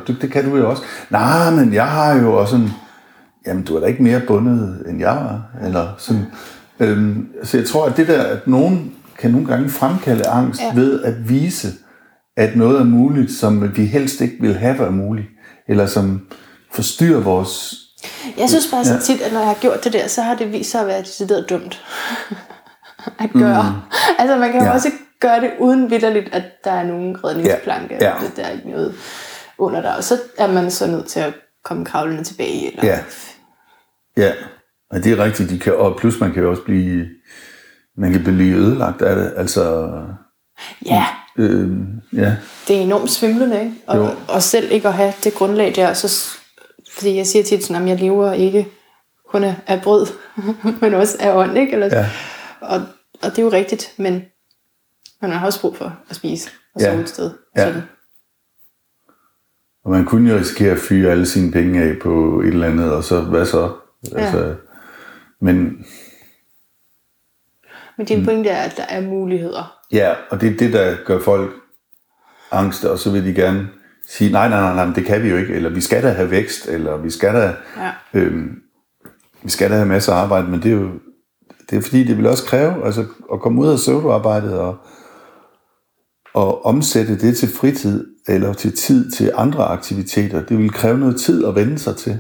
det, det kan du jo også. Nej, men jeg har jo også en... Jamen, du er da ikke mere bundet, end jeg var. Eller sådan. Øhm, så jeg tror, at det der, at nogen kan nogle gange fremkalde angst Ja. ja. ved at vise, at noget er muligt, som vi helst ikke vil have være muligt. Eller som forstyrrer vores Jeg synes bare så tit, at når jeg har gjort det der, så har det vist sig at være decideret dumt at gøre. Mm. Altså man kan jo Ja. også gøre det uden vidderligt, at der er nogen redningsplanke, Ja. ja. der er ikke noget under der. Og så er man så nødt til at komme kravlende tilbage. Eller, Ja. Ja, og det er rigtigt. De kan, og plus man kan jo også blive, man kan blive ødelagt af det. Altså, ja, øh, ja, det er enormt svimlende, ikke? Og, Jo. og selv ikke at have det grundlag der, så, fordi jeg siger tit sådan, at jeg lever ikke kun af- af brød, men også af ånd, ikke? Eller, Ja. og, og det er jo rigtigt, men man har også brug for at spise og Ja. sove et sted. Ja. Sådan. og man kunne jo risikere at fyre alle sine penge af på et eller andet, og så, hvad så? Altså, men Men din pointe er, at der er muligheder. ja, og det er det, der gør folk angste, og så vil de gerne sige, nej, nej, nej, nej, det kan vi jo ikke, eller vi skal da have vækst, eller vi skal da, Ja. øhm, vi skal da have masser af arbejde, men det er jo det er fordi, det vil også kræve altså, at komme ud af pseudoarbejdet og, og omsætte det til fritid eller til tid til andre aktiviteter. Det vil kræve noget tid at vende sig til,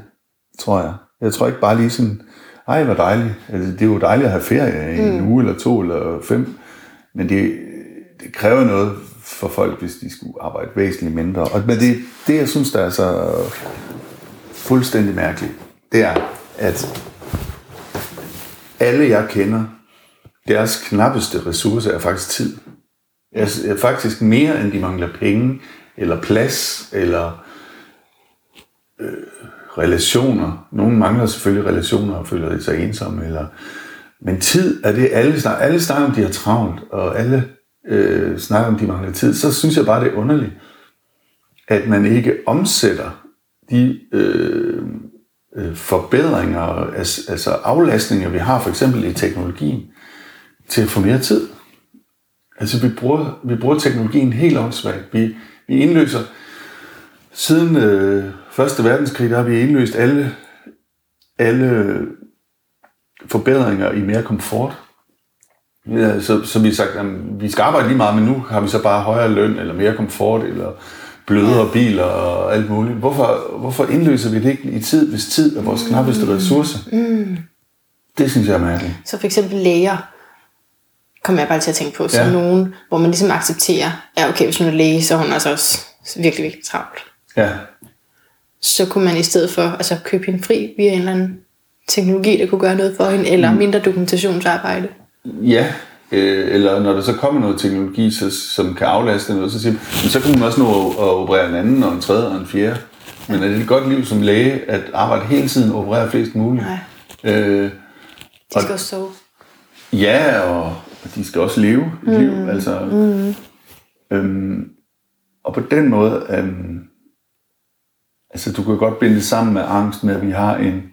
tror jeg. Jeg tror ikke bare lige sådan, ej, hvor dejligt. Altså, det er jo dejligt at have ferie i en uge eller to eller fem, men det, det kræver noget for folk, hvis de skulle arbejde væsentligt mindre. Og, men det, det, jeg synes, der er så fuldstændig mærkeligt, det er, at alle jeg kender, deres knappeste ressource er faktisk tid. Altså, er faktisk mere, end de mangler penge, eller plads, eller øh, relationer. Nogle mangler selvfølgelig relationer og føler sig ensomme. Eller, men tid er det, alle snakker, alle snakker om, de har travlt, og alle øh, snakker om, de mangler tid. Så synes jeg bare, det er underligt, at man ikke omsætter de øh, øh, forbedringer, altså altså aflastninger, vi har for eksempel i teknologien, til at få mere tid. Altså vi bruger, vi bruger teknologien helt åndssvagt. Vi, vi indløser, siden øh, Første Verdenskrig, der har vi indløst alle, alle forbedringer i mere komfort. Ja, så, så vi har sagt, at vi skal arbejde lige meget, men nu har vi så bare højere løn, eller mere komfort, eller blødere biler og alt muligt. Hvorfor, hvorfor indløser vi det ikke i tid, hvis tid er vores knappeste ressource? Mm. Det synes jeg er mærkeligt. Så for eksempel læger, kommer jeg bare til at tænke på, som Ja. nogen, hvor man ligesom accepterer, ja okay, hvis hun er læge, så er hun altså også virkelig, virkelig travlt. Ja, Så kunne man i stedet for altså, købe hende fri via en eller anden teknologi, der kunne gøre noget for hende, eller mindre dokumentationsarbejde. Ja, øh, eller når der så kommer noget teknologi, så, som kan aflaste noget, så siger man, "Men så kan man også nå at, at operere en anden, og en tredje, og en fjerde. Men er det et godt liv som læge, at arbejde hele tiden og operere flest muligt? Nej. Øh, De skal også sove. ja, og, og de skal også leve et liv. Altså, mm. øhm, og på den måde, øhm, altså du kan godt binde det sammen med angst med, at vi har en,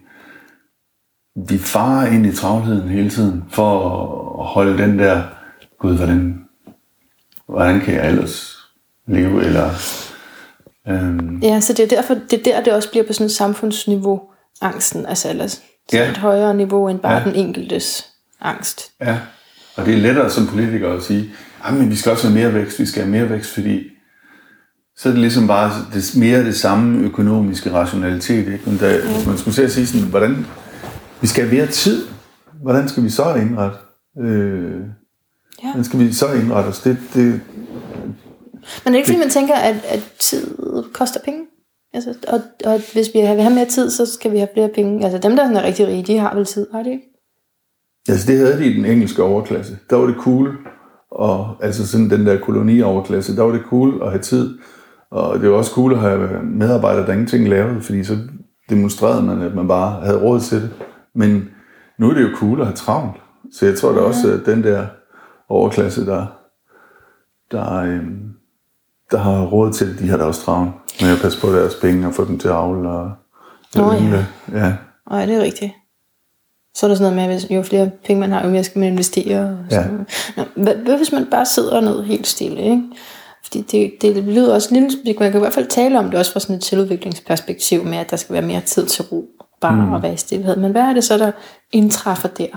vi farer ind i travlheden hele tiden, for at holde den der, gud, hvordan, hvordan kan jeg ellers leve, eller, øhm, Ja, så det er derfor, det er der, det også bliver på sådan et samfundsniveau, angsten, altså ellers Ja. et højere niveau end bare ja. den enkeltes angst. Ja, og det er lettere som politiker at sige, "Ej, men vi skal også have mere vækst, vi skal have mere vækst, fordi så er det ligesom bare det, mere det samme økonomiske rationalitet. Ikke? Men der, hvis man skulle til at sige sådan, hvordan vi skal have mere tid, hvordan skal vi så indrette? Øh, Ja. hvordan skal vi så indrette os? Det, det, Men er det ikke fordi, man tænker, at, at tid koster penge? Altså, og, og hvis vi vil have mere tid, så skal vi have flere penge. Altså dem, der er rigtig rige, de har vel tid, har de ikke? Altså det havde de i den engelske overklasse. Der var det cool, og altså sådan den der kolonioverklasse, der var det cool at have tid. Og det var også cool at have medarbejdere, der ingenting lavede, fordi så demonstrerede man, at man bare havde råd til det. Men nu er det jo cool at have travlt. Så jeg tror da også, at den der overklasse, der, der, øhm, der har råd til det, de har da også travlt med at passe på deres penge og få dem til at avle og Nå ja. ja. Nej, det er rigtigt. Så er der sådan noget med, at jo flere penge man har, jo mere skal man investere. Og Ja. sådan. Nå, hvad, hvad hvis man bare sidder ned helt stille, ikke? Fordi det, det lyder også lidt, man kan i hvert fald tale om det også fra sådan et selvudviklingsperspektiv med, at der skal være mere tid til ro, bare mm. at være i stillhed. Men hvad er det så, der indtræffer der,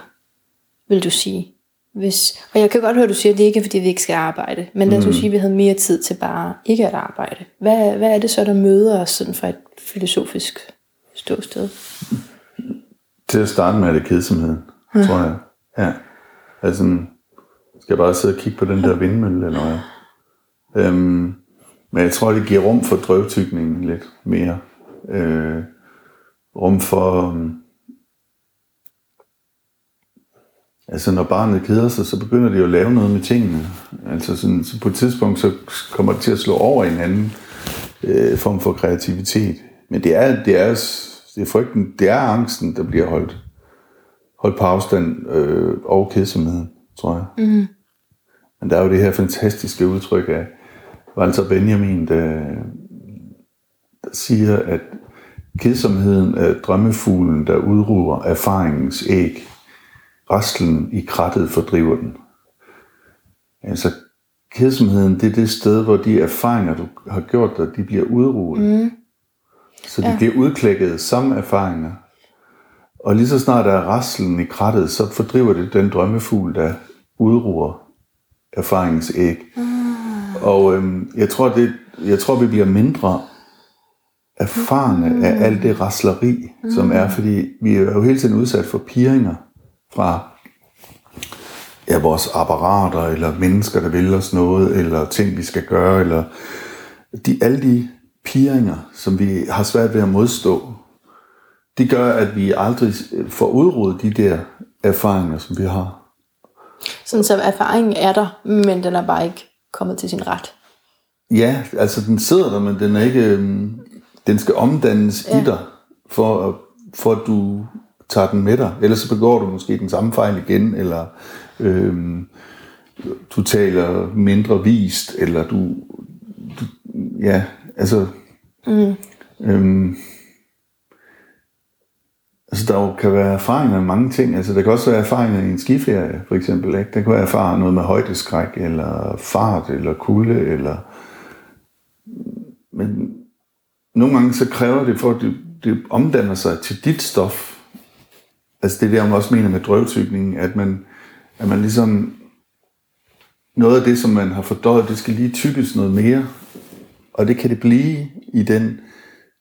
vil du sige? Hvis, og jeg kan godt høre, at du siger, at det ikke er, fordi vi ikke skal arbejde. Men lad os mm. sige, at vi havde mere tid til bare ikke at arbejde. Hvad, hvad er det så, der møder os sådan fra et filosofisk ståsted? Til at starte med er det kedsomheden, ja. tror jeg. Ja. Altså, skal jeg bare sidde og kigge på den der vindmølle, eller hvad? Øhm, men jeg tror, det giver rum for drøvtykningen lidt mere. Øh, rum for... Um, altså, når barnet keder sig, så begynder det jo at lave noget med tingene. Altså, sådan, så på et tidspunkt, så kommer det til at slå over anden øh, form for kreativitet. Men det er, det er, det er frygten, det er angsten, der bliver holdt, holdt på afstand øh, og kedsomheden, tror jeg. Mm. Men der er jo det her fantastiske udtryk af Walter Benjamin, der, der siger, at kedsomheden er drømmefuglen, der udruer erfaringens æg. Rastlen i krattet fordriver den. Altså, kedsomheden, det er det sted, hvor de erfaringer, du har gjort dig, de bliver udruet. Mm. Så de ja. bliver udklækket som erfaringer. Og lige så snart der er rastlen i krattet, så fordriver det den drømmefugl, der udruer erfaringens æg. Mm. Og øhm, jeg, tror, det, jeg tror, vi bliver mindre erfarne mm. af alt det rasleri, mm. som er, fordi vi er jo hele tiden udsat for piringer fra ja, vores apparater, eller mennesker, der vil os noget, eller ting, vi skal gøre, eller de, alle de piringer, som vi har svært ved at modstå, de gør, at vi aldrig får udryddet de der erfaringer, som vi har. Sådan så erfaringen er der, men den er bare ikke kommet til sin ret. Ja, altså den sidder der, men den er ikke, den skal omdannes ja. i dig, for, for at du tager den med dig. Ellers så begår du måske den samme fejl igen, eller øhm, du taler mindre vist, eller du, du ja, altså, mm. øhm, altså der jo kan være erfaringer med mange ting. Altså der kan også være erfaringer i en skiferie, for eksempel. Ikke? Der kan være erfaring noget med højdeskræk, eller fart, eller kulde, eller... Men nogle gange så kræver det, for at det, det omdanner sig til dit stof. Altså det er det, jeg også mener med drøvtykningen, at man, at man ligesom... Noget af det, som man har fordøjet, det skal lige tykkes noget mere. Og det kan det blive i den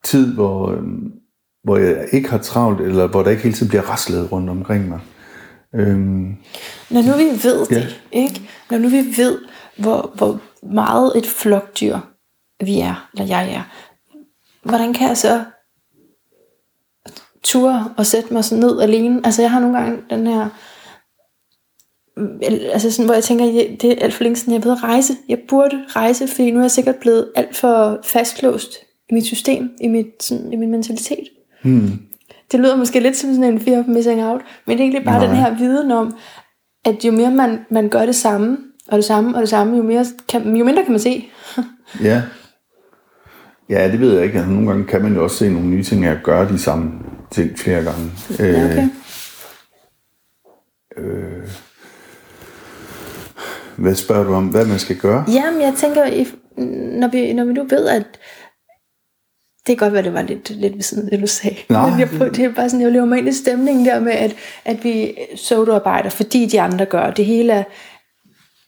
tid, hvor, øhm, hvor jeg ikke har travlt, eller hvor der ikke hele tiden bliver raslet rundt omkring mig. Øhm, Når nu vi ved ja. det, ikke? Når nu vi ved, hvor, hvor meget et flokdyr vi er, eller jeg er, hvordan kan jeg så ture og sætte mig sådan ned alene? Altså jeg har nogle gange den her, altså sådan, hvor jeg tænker, det er alt for længe siden, jeg er ved at rejse. Jeg burde rejse, fordi nu er jeg sikkert blevet alt for fastlåst i mit system, i, mit, sådan, i min mentalitet. Hmm. Det lyder måske lidt som sådan en fear of missing out, men det er egentlig bare Nej. den her viden om, at jo mere man, man gør det samme, og det samme, og det samme, jo, mere kan, jo mindre kan man se. ja. Ja, det ved jeg ikke. Altså, nogle gange kan man jo også se nogle nye ting at gøre de samme ting flere gange. Ja, okay. Øh, øh, hvad spørger du om, hvad man skal gøre? Jamen, jeg tænker, når vi, når vi nu ved, at det kan godt være, det var lidt, lidt ved siden af det, du sagde. Nej. Men jeg, prøver, det er bare sådan, jeg lever mig ind i stemningen der med, at, at vi soloarbejder, fordi de andre gør. Det hele er,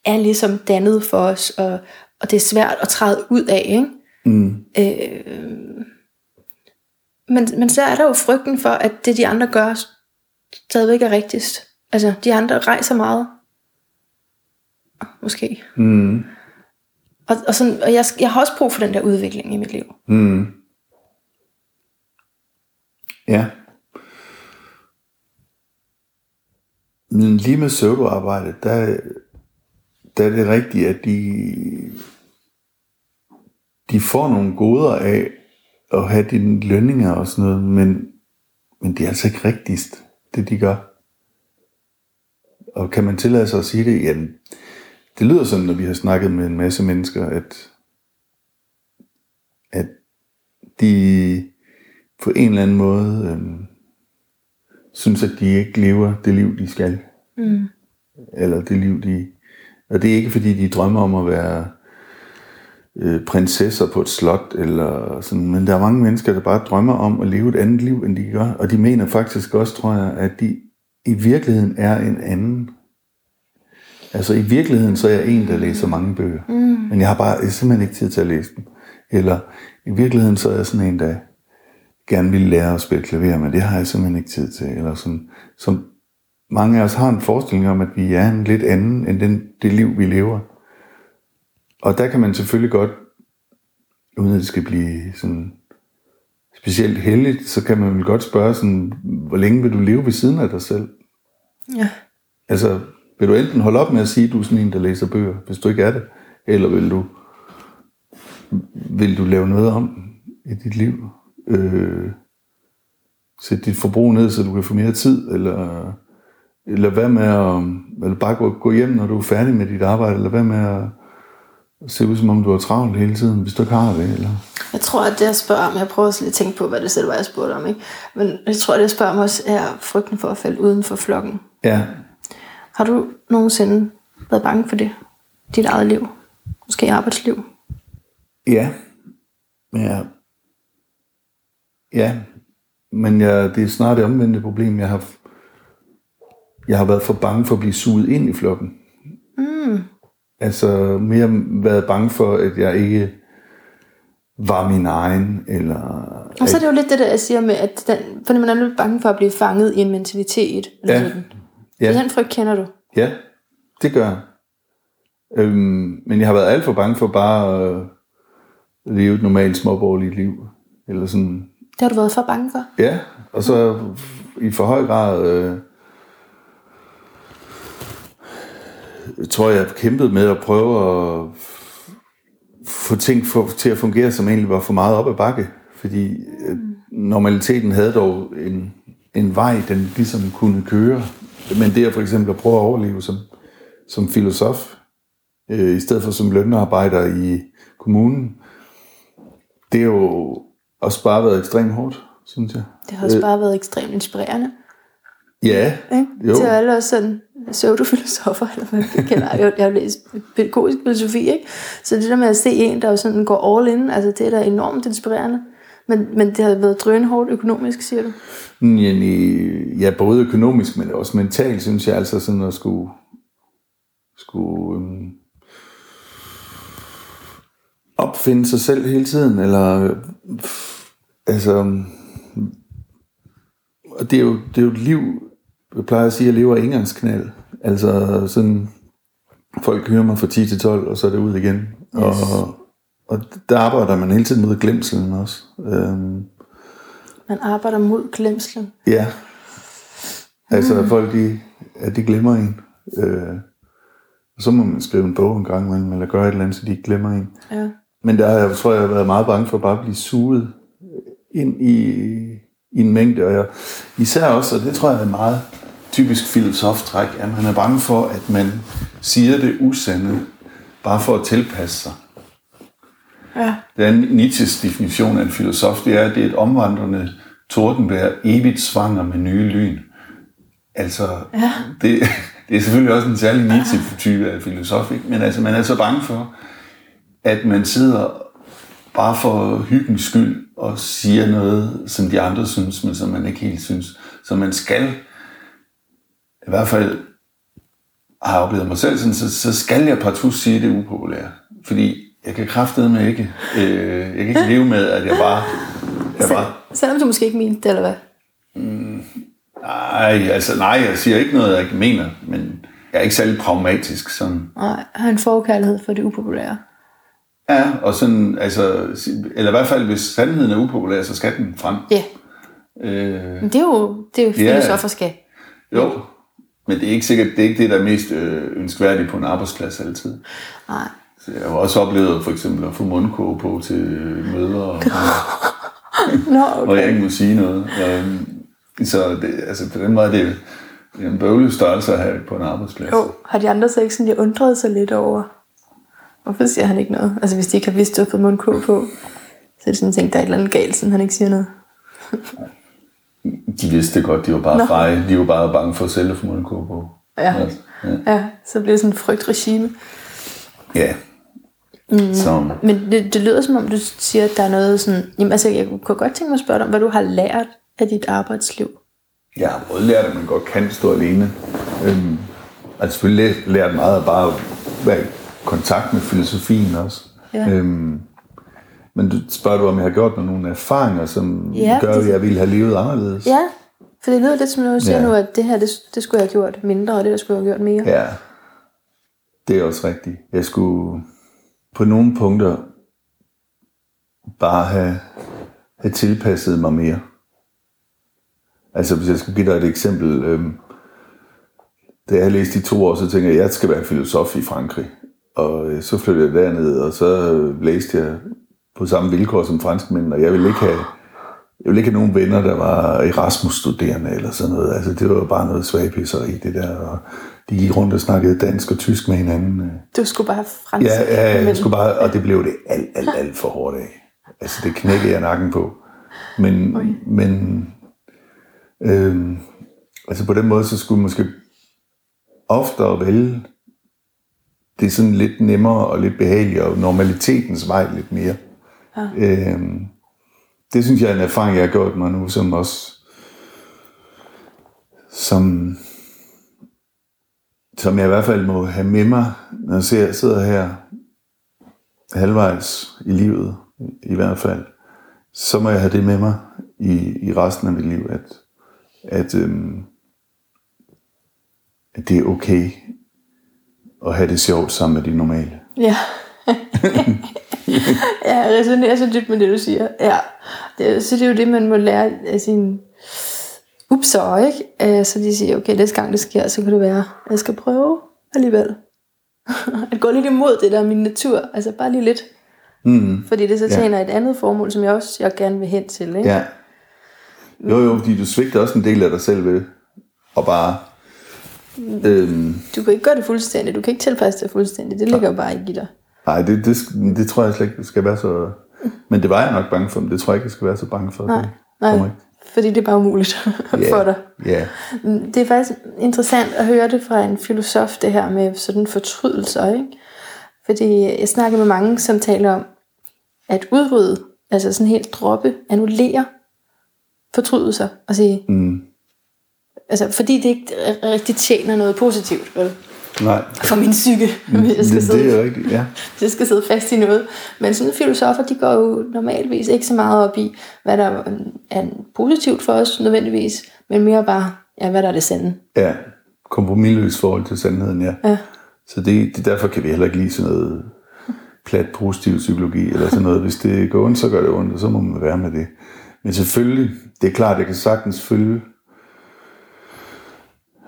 er ligesom dannet for os, og, og det er svært at træde ud af. Ikke? Mm. Øh, men, men så er der jo frygten for, at det de andre gør, stadigvæk er rigtigst. Altså, de andre rejser meget. Måske. Mm. Og, og, sådan, og jeg, jeg har også brug for den der udvikling i mit liv. Mm. Ja. Men lige med pseudoarbejde, der, der er det rigtigt, at de, de får nogle goder af at have dine lønninger og sådan noget, men, men det er altså ikke rigtigst, det de gør. Og kan man tillade sig at sige det? Jamen, det lyder sådan, når vi har snakket med en masse mennesker, at, at de på en eller anden måde øh, synes, at de ikke lever det liv, de skal. Mm. Eller det liv, de... Og det er ikke, fordi de drømmer om at være øh, prinsesser på et slot, eller sådan, men der er mange mennesker, der bare drømmer om at leve et andet liv, end de gør. Og de mener faktisk også, tror jeg, at de i virkeligheden er en anden. Altså i virkeligheden, så er jeg en, der læser mange bøger. Mm. Men jeg har bare jeg simpelthen ikke tid til at læse dem. Eller i virkeligheden, så er jeg sådan en, der gerne ville lære at spille klaver, men det har jeg simpelthen ikke tid til. Eller sådan, som mange af os har en forestilling om, at vi er en lidt anden end den, det liv, vi lever. Og der kan man selvfølgelig godt, uden at det skal blive sådan specielt heldigt, så kan man vel godt spørge sådan, hvor længe vil du leve ved siden af dig selv? Ja. Altså, vil du enten holde op med at sige, at du er sådan en, der læser bøger, hvis du ikke er det, eller vil du, vil du lave noget om i dit liv? Øh, sætte dit forbrug ned, så du kan få mere tid, eller, eller hvad med at, eller bare gå, gå hjem, når du er færdig med dit arbejde, eller hvad med at se ud, som om du er travlt hele tiden, hvis du ikke har det, eller... Jeg tror, at det jeg spørger om, jeg prøver også lige at tænke på, hvad det selv var, jeg spurgte om, ikke? Men jeg tror, at det jeg spørger om også er frygten for at falde uden for flokken. Ja, Har du nogensinde været bange for det? Dit eget liv? Måske arbejdsliv? Ja. Ja. Ja. Men jeg, det er snart det omvendte problem. Jeg har, jeg har været for bange for at blive suget ind i flokken. Mm. Altså mere været bange for, at jeg ikke var min egen, eller... Og så er det jo lidt det der, jeg siger med, at den, for man er lidt bange for at blive fanget i en mentalitet. Eller Ja. sådan. Ja. Den frygt kender du. Ja, det gør jeg. Øhm, men jeg har været alt for bange for bare at leve et normalt småborgerligt liv. Eller sådan, Det har du været for bange for. Ja, og så i for høj grad øh, tror jeg, kæmpet med at prøve at få ting for, til at fungere, som egentlig var for meget op ad bakke. Fordi øh, normaliteten havde dog en, en vej, den ligesom kunne køre. Men det er for eksempel at prøve at overleve som, som filosof, øh, i stedet for som lønarbejder i kommunen, det er jo også bare været ekstremt hårdt, synes jeg. Det har også bare været ekstremt inspirerende. Ja, Ikke? Jo. Til alle os sådan pseudofilosofer, eller hvad man kalder det. Jeg, jeg har læst pædagogisk filosofi, ikke? Så det der med at se en, der jo sådan går all in, altså det er da enormt inspirerende. Men, men det har været drønhårdt økonomisk, siger du? Ja, i- ja, både økonomisk, men også mentalt, synes jeg altså sådan at skulle, skulle øhm, opfinde sig selv hele tiden, eller øh, altså, øhm, og det er jo, det er jo et liv, jeg plejer at sige, at jeg lever af engangsknald. Altså sådan, folk hører mig fra 10 til 12, og så er det ud igen. Yes. Og, og der arbejder man hele tiden mod glemselen også. Øhm, Man arbejder mod glemslen. Ja. Altså, mm. folk, de, ja, de glemmer en. Øh, og så må man skrive en bog en gang imellem, eller gøre et eller andet, så de ikke glemmer en. Ja. Men der har jeg, tror jeg, jeg har været meget bange for bare at blive suget ind i, i en mængde. Og jeg, især også, og det tror jeg er et meget typisk filosoftræk, at man er bange for, at man siger det usande, bare for at tilpasse sig. Ja. Det er Nietzsches definition af en filosof, det er, at det er et omvandrende tordenvejr, evigt svanger med nye lyn. Altså, ja. det, det er selvfølgelig også en særlig Nietzsche-type af filosof, ikke? men altså, man er så bange for, at man sidder bare for hyggens skyld og siger noget, som de andre synes, men som man ikke helt synes. Så man skal, i hvert fald har jeg oplevet mig selv sådan, så, så skal jeg partout sige det upopulære. Fordi jeg kan kraftedeme ikke. Øh, jeg kan ikke leve med, at jeg bare... Jeg bare Selvom du måske ikke mente det, eller hvad? nej, altså nej, jeg siger ikke noget, jeg ikke mener, men jeg er ikke særlig pragmatisk sådan. Nej, har en forkærlighed for det upopulære. Ja, og sådan, altså, eller i hvert fald, hvis sandheden er upopulær, så skal den frem. Ja, Øh, men det er jo, det er jo Ja. filosofer skal. jo, men det er ikke sikkert, det er ikke det, der er mest øh, ønskværdigt på en arbejdsplads altid. Nej. Jeg har også oplevet for eksempel at få mundkurve på til møder, og, hvor okay. jeg ikke må sige noget. Øhm, så det, altså på den måde det er det en bøvlet størrelse at have på en arbejdsplads. Jo, har de andre så ikke sådan, de undret sig lidt over, hvorfor siger han ikke noget? Altså hvis de ikke har vidst, at du har fået mundkurv på, så er det sådan tænkt, der er et eller andet galt, siden han ikke siger noget. De vidste det godt, de var bare Nå. freje. De var bare bange for at få mundkurve på. Ja. Altså, ja. Ja, så bliver det sådan et frygtregime. ja. Mm. Men det, det lyder som om, du siger, at der er noget sådan... Jamen altså, jeg kunne godt tænke mig at spørge dig om, hvad du har lært af dit arbejdsliv. Jeg har både lært, at man godt kan stå alene. Øhm, altså selvfølgelig læ- lært meget at bare være i kontakt med filosofien også. Ja. Øhm, Men du spørger du, om jeg har gjort mig nogle erfaringer, som Ja, gør, det- at jeg ville have levet anderledes? Ja, for det lyder lidt som noget, du siger Ja. nu, at det her, det, det skulle jeg have gjort mindre, og det der skulle jeg have gjort mere. Ja, det er også rigtigt. Jeg skulle på nogle punkter bare have, have tilpasset mig mere. Altså hvis jeg skulle give dig et eksempel. Øhm, da jeg læste i to år, så tænkte jeg, at jeg skal være filosof i Frankrig. Og øh, så flyttede jeg derned, og så øh, læste jeg på samme vilkår som franskmænd, og jeg ville ikke have, jeg ville ikke have nogen venner, der var Erasmus-studerende eller sådan noget. Altså, det var jo bare noget svagpisseri, det der. Og de gik rundt og snakkede dansk og tysk med hinanden. Du skulle bare fransk. Ja, ja, jeg skulle bare, og det blev det alt, alt, alt for hårdt af. Altså, det knækkede jeg nakken på. Men, men øhm, altså på den måde, så skulle man måske oftere vælge det er sådan lidt nemmere og lidt behageligere, og normalitetens vej lidt mere. Ja. Øhm, det synes jeg er en erfaring, jeg har gjort mig nu, som også som, som jeg i hvert fald må have med mig, når jeg ser- sidder her halvvejs i livet, i hvert fald, så må jeg have det med mig i, i resten af mit liv, at, at, øhm, at det er okay at have det sjovt sammen med de normale. Ja. ja, jeg resonerer så dybt med det, du siger. Ja. Det, så det er jo det, man må lære af sin upser, ikke? Øh, Så de siger, okay, næste gang det sker, så kan det være, at jeg skal prøve alligevel. at gå lidt imod det der er min natur. Altså bare lige lidt. Mm. Fordi det så Ja. tjener et andet formål, som jeg også jeg gerne vil hen til. Ikke? Ja. Jo, jo, fordi du svigter også en del af dig selv ved at bare... Øhm, Du kan ikke gøre det fuldstændigt. Du kan ikke tilpasse det fuldstændigt. Det ligger jo bare ikke i dig. Nej, det, det, det tror jeg slet ikke, det skal være så... Men det var jeg nok bange for, men det tror jeg ikke, jeg skal være så bange for. Nej, Det nej. Fordi det er bare umuligt Ja, for dig. Ja, Det er faktisk interessant at høre det fra en filosof, det her med sådan fortrydelser, ikke? Fordi jeg snakker med mange, som taler om at udrydde, altså sådan helt droppe, annullere fortrydelser og sige, mm, altså fordi det ikke rigtig tjener noget positivt, vel? Nej. For min psyke, hvis jeg skal Det, sidde det er rigtigt, ja. hvis jeg skal sidde fast i noget. Men sådan filosofer, de går jo normalvis ikke så meget op i, hvad der er positivt for os nødvendigvis, men mere bare, ja, hvad der er det sande. Ja, kompromilløs forhold til sandheden, ja. Ja. Så det, det derfor kan vi heller ikke lide sådan noget plat positiv psykologi, eller sådan noget. Hvis det går ondt, så gør det ondt, og så må man være med det. Men selvfølgelig, det er klart, jeg kan sagtens følge.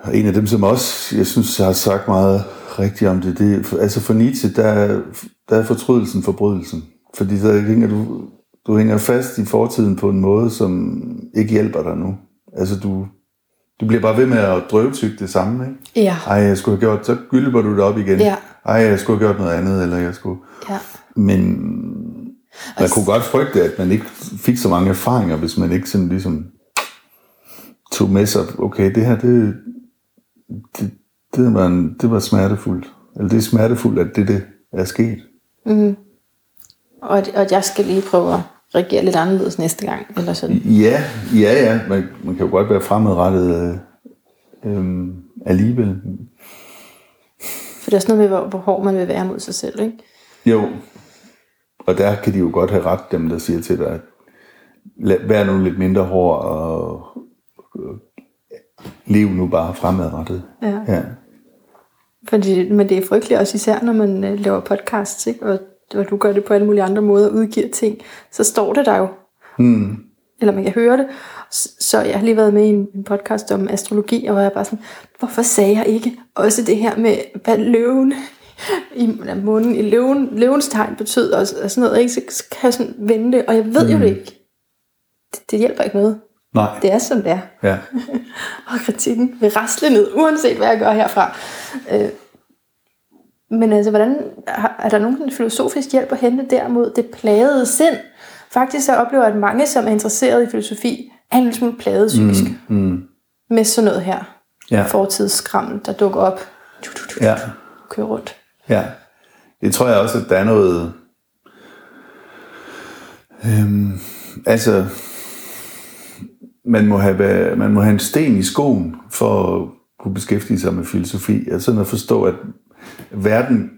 Og en af dem, som også, jeg synes, har sagt meget rigtigt om det, det er, altså for Nietzsche, der, er- der er fortrydelsen forbrydelsen. Fordi der hænger du, du hænger fast i fortiden på en måde, som ikke hjælper dig nu. Altså du, du bliver bare ved med at drøvtykke det samme, ikke? Ja. Ej, jeg skulle have gjort, så gylper du det op igen. Ja. Ej, jeg skulle have gjort noget andet, eller jeg skulle... Ja. Men man kunne godt frygte, at man ikke fik så mange erfaringer, hvis man ikke sådan ligesom tog med sig, okay, det her, det, det, det, var, en, det var smertefuldt. Eller det er smertefuldt, at det, det er sket. Og, at- og at jeg skal lige prøve at reagere lidt anderledes næste gang, eller sådan. Ja, ja, ja. Man, man kan jo godt være fremadrettet øh, øh, alligevel. For det er også noget med, hvor, hvor hård man vil være mod sig selv, ikke? Jo, og der kan de jo godt have ret, dem der siger til dig, at lad, vær nu lidt mindre hård og lev nu bare fremadrettet. Ja. ja. Fordi, men det er frygteligt også især, når man øh, laver podcasts, ikke? Og, og du gør det på alle mulige andre måder, udgiver ting, så står det der jo. Hmm. Eller man kan høre det. Så, jeg har lige været med i en, podcast om astrologi, og jeg bare sådan, hvorfor sagde jeg ikke også det her med, hvad løven i månen i løven, løvens tegn betød, og, og sådan noget, ikke? Så kan jeg sådan vende det, og jeg ved mm. jo det ikke. Det, det hjælper ikke noget. Nej, Det er som det er. ja. Og kritikken vil rasle ned, uanset hvad jeg gør herfra. Øh, men altså, hvordan, er der nogen filosofisk hjælp at hente derimod det plagede sind? Faktisk så oplever jeg, at mange, som er interesseret i filosofi, er en lille smule plaget psykisk. Mm, Mm. med sådan noget her. Ja. Fortidsskram, der dukker op. Ja. Kører rundt. Ja, det tror jeg også, at der er noget... Øhm, altså, man må, have, man må have en sten i skoen for at kunne beskæftige sig med filosofi. Altså sådan at forstå, at verden,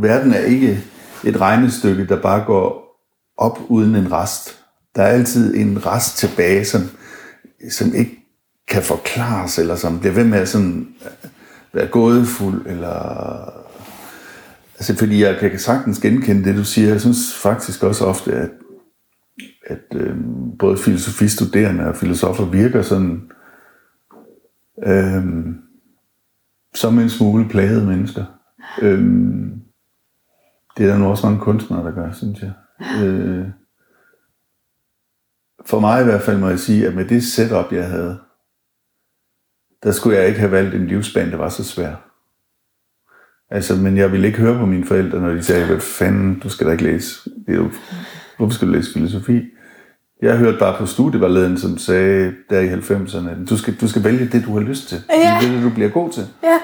verden er ikke et regnestykke, der bare går op uden en rest. Der er altid en rest tilbage, som, som ikke kan forklares, eller som bliver ved med at sådan øh, være gådefuld, eller... Altså, fordi jeg kan sagtens genkende det, du siger. Jeg synes faktisk også ofte, at, at øh, både filosofistuderende og filosofer virker sådan øh, som en smule plagede mennesker. Øh, det er der nu også mange kunstnere, der gør, synes jeg. Øh, for mig i hvert fald må jeg sige, at med det setup, jeg havde, der skulle jeg ikke have valgt en livsbane, der var så svær. Altså, men jeg ville ikke høre på mine forældre, når de sagde, hvad fanden, du skal da ikke læse. Det er jo, hvorfor skal du læse filosofi? Jeg hørte bare på studievejlederen, som sagde der i 90'erne, at du skal, du skal vælge det, du har lyst til. Ja. Det er det, du bliver god til. Ja.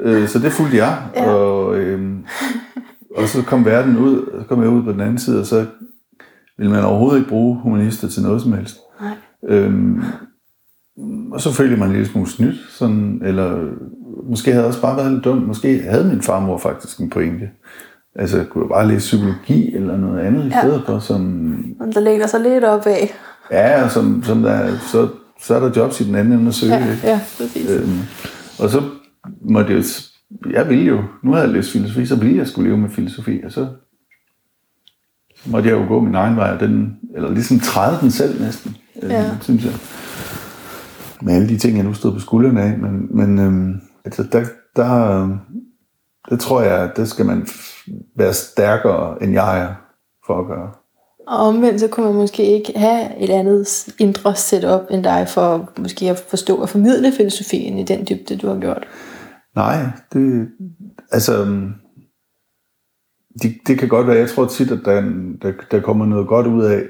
Øh, så det fulgte jeg. Ja. Og, øhm, og så kom verden ud, så kom jeg ud på den anden side, og så ville man overhovedet ikke bruge humanister til noget som helst. Nej. Øhm, og så følte mig en lille smule snydt, sådan, eller måske havde jeg også bare været lidt dum. Måske havde min farmor faktisk en pointe. Altså, jeg kunne jeg bare læse psykologi eller noget andet i Ja. stedet for, som, Men der læner sig lidt op af. ja, som, som der, så, så er der jobs i den anden ende at søge. Ja, ja, præcis. Øhm, og så måtte jeg jo, jeg ville jo, nu havde jeg læst filosofi, så ville jeg skulle leve med filosofi, og så måtte jeg jo gå min egen vej, og den, eller ligesom træde den selv næsten, øh, Ja. synes jeg. Med alle de ting, jeg nu stod på skuldrene af, men, men øhm, altså der, der, der tror jeg, der skal man være stærkere, end jeg er, for at gøre. Og omvendt, så kunne man måske ikke have et andet indre setup end dig, for måske at forstå og formidle filosofien i den dybde, du har gjort. Nej, det, altså, det, det kan godt være, jeg tror tit, at der, der, der kommer noget godt ud af,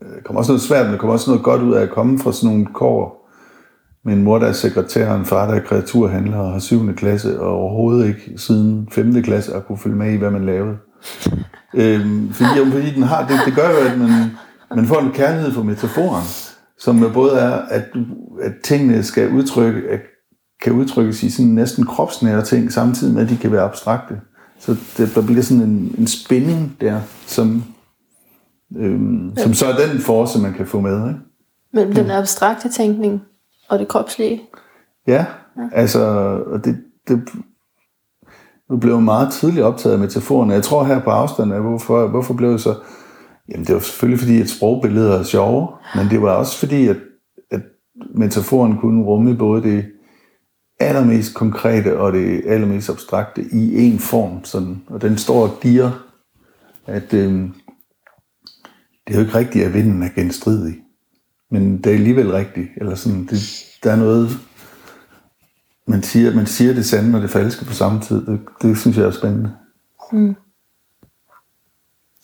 der kommer også noget svært, men der kommer også noget godt ud af at komme fra sådan nogle kår, med en mor, der er sekretær, og en far, der er kreaturhandler og har 7. klasse, og overhovedet ikke siden 5. klasse at kunne følge med i, hvad man lavede. øhm, fordi, jo, fordi den har, det, det gør jo, at man, man får en kærlighed for metaforen, som både er, at, du- at tingene skal udtrykke, at, kan udtrykkes i sådan næsten kropsnære ting, samtidig med, at de kan være abstrakte. Så det, der bliver sådan en, en spænding der, som, øhm, som så er den force, man kan få med. Ikke? Mellem den abstrakte tænkning og det kropslige. Ja, altså, og det, det nu blev jeg meget tidligt optaget af metaforerne. Jeg tror her på afstand af, hvorfor, hvorfor blev jeg så... Jamen, det var selvfølgelig fordi, at sprogbilleder er sjove, men det var også fordi, at, at metaforen kunne rumme både det allermest konkrete og det allermest abstrakte i en form. Sådan. Og den står og diger, at øh, det er jo ikke rigtigt, at vinden er genstridig. Men det er alligevel rigtigt. Eller sådan, det, der er noget, man siger, man siger det sande og det falske på samme tid. Det, det synes jeg er spændende.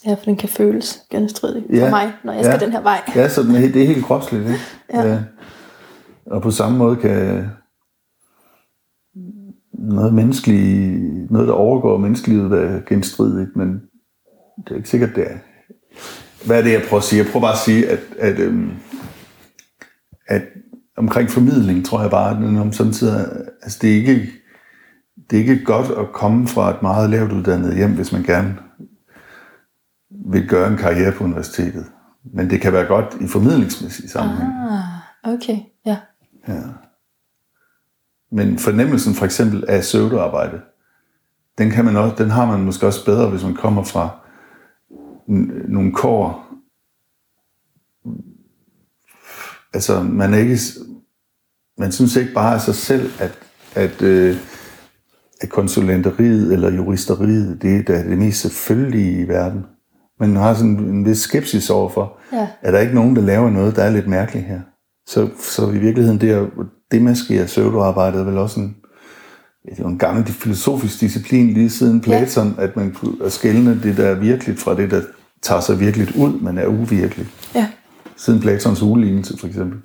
Ja, for den kan føles genstridig for Ja. mig, når jeg skal Ja. den her vej. Ja, så den er, det er helt kropsligt, ikke? Ja. Og på samme måde kan noget menneskeligt, noget der overgår menneskelivet, være genstridigt, men det er ikke sikkert, det er. Hvad er det, jeg prøver at sige? Jeg prøver bare at sige, at, at, øhm, at omkring formidling, tror jeg bare, om samtidig, altså det er ikke, det er ikke godt at komme fra et meget lavt uddannet hjem, hvis man gerne vil gøre en karriere på universitetet. Men det kan være godt i formidlingsmæssig sammenhæng. Ah, okay, ja. Ja. Men fornemmelsen for eksempel af pseudoarbejde, den, kan man også, den har man måske også bedre, hvis man kommer fra nogle kår. Altså, man er ikke, man synes ikke bare af sig selv, at, at, øh, at konsulenteriet eller juristeriet, det er da det mest selvfølgelige i verden. Man har sådan en vis skepsis overfor, Ja. er der ikke nogen, der laver noget, der er lidt mærkeligt her? Så, så i virkeligheden, det er demaskere pseudoarbejdet er vel også en, det er jo en gammel filosofisk disciplin lige siden Platon, ja. at man kunne at skelne det, der er virkeligt, fra det, der tager sig virkeligt ud, men er uvirkeligt. Ja. Siden Platons ulignelse, for eksempel.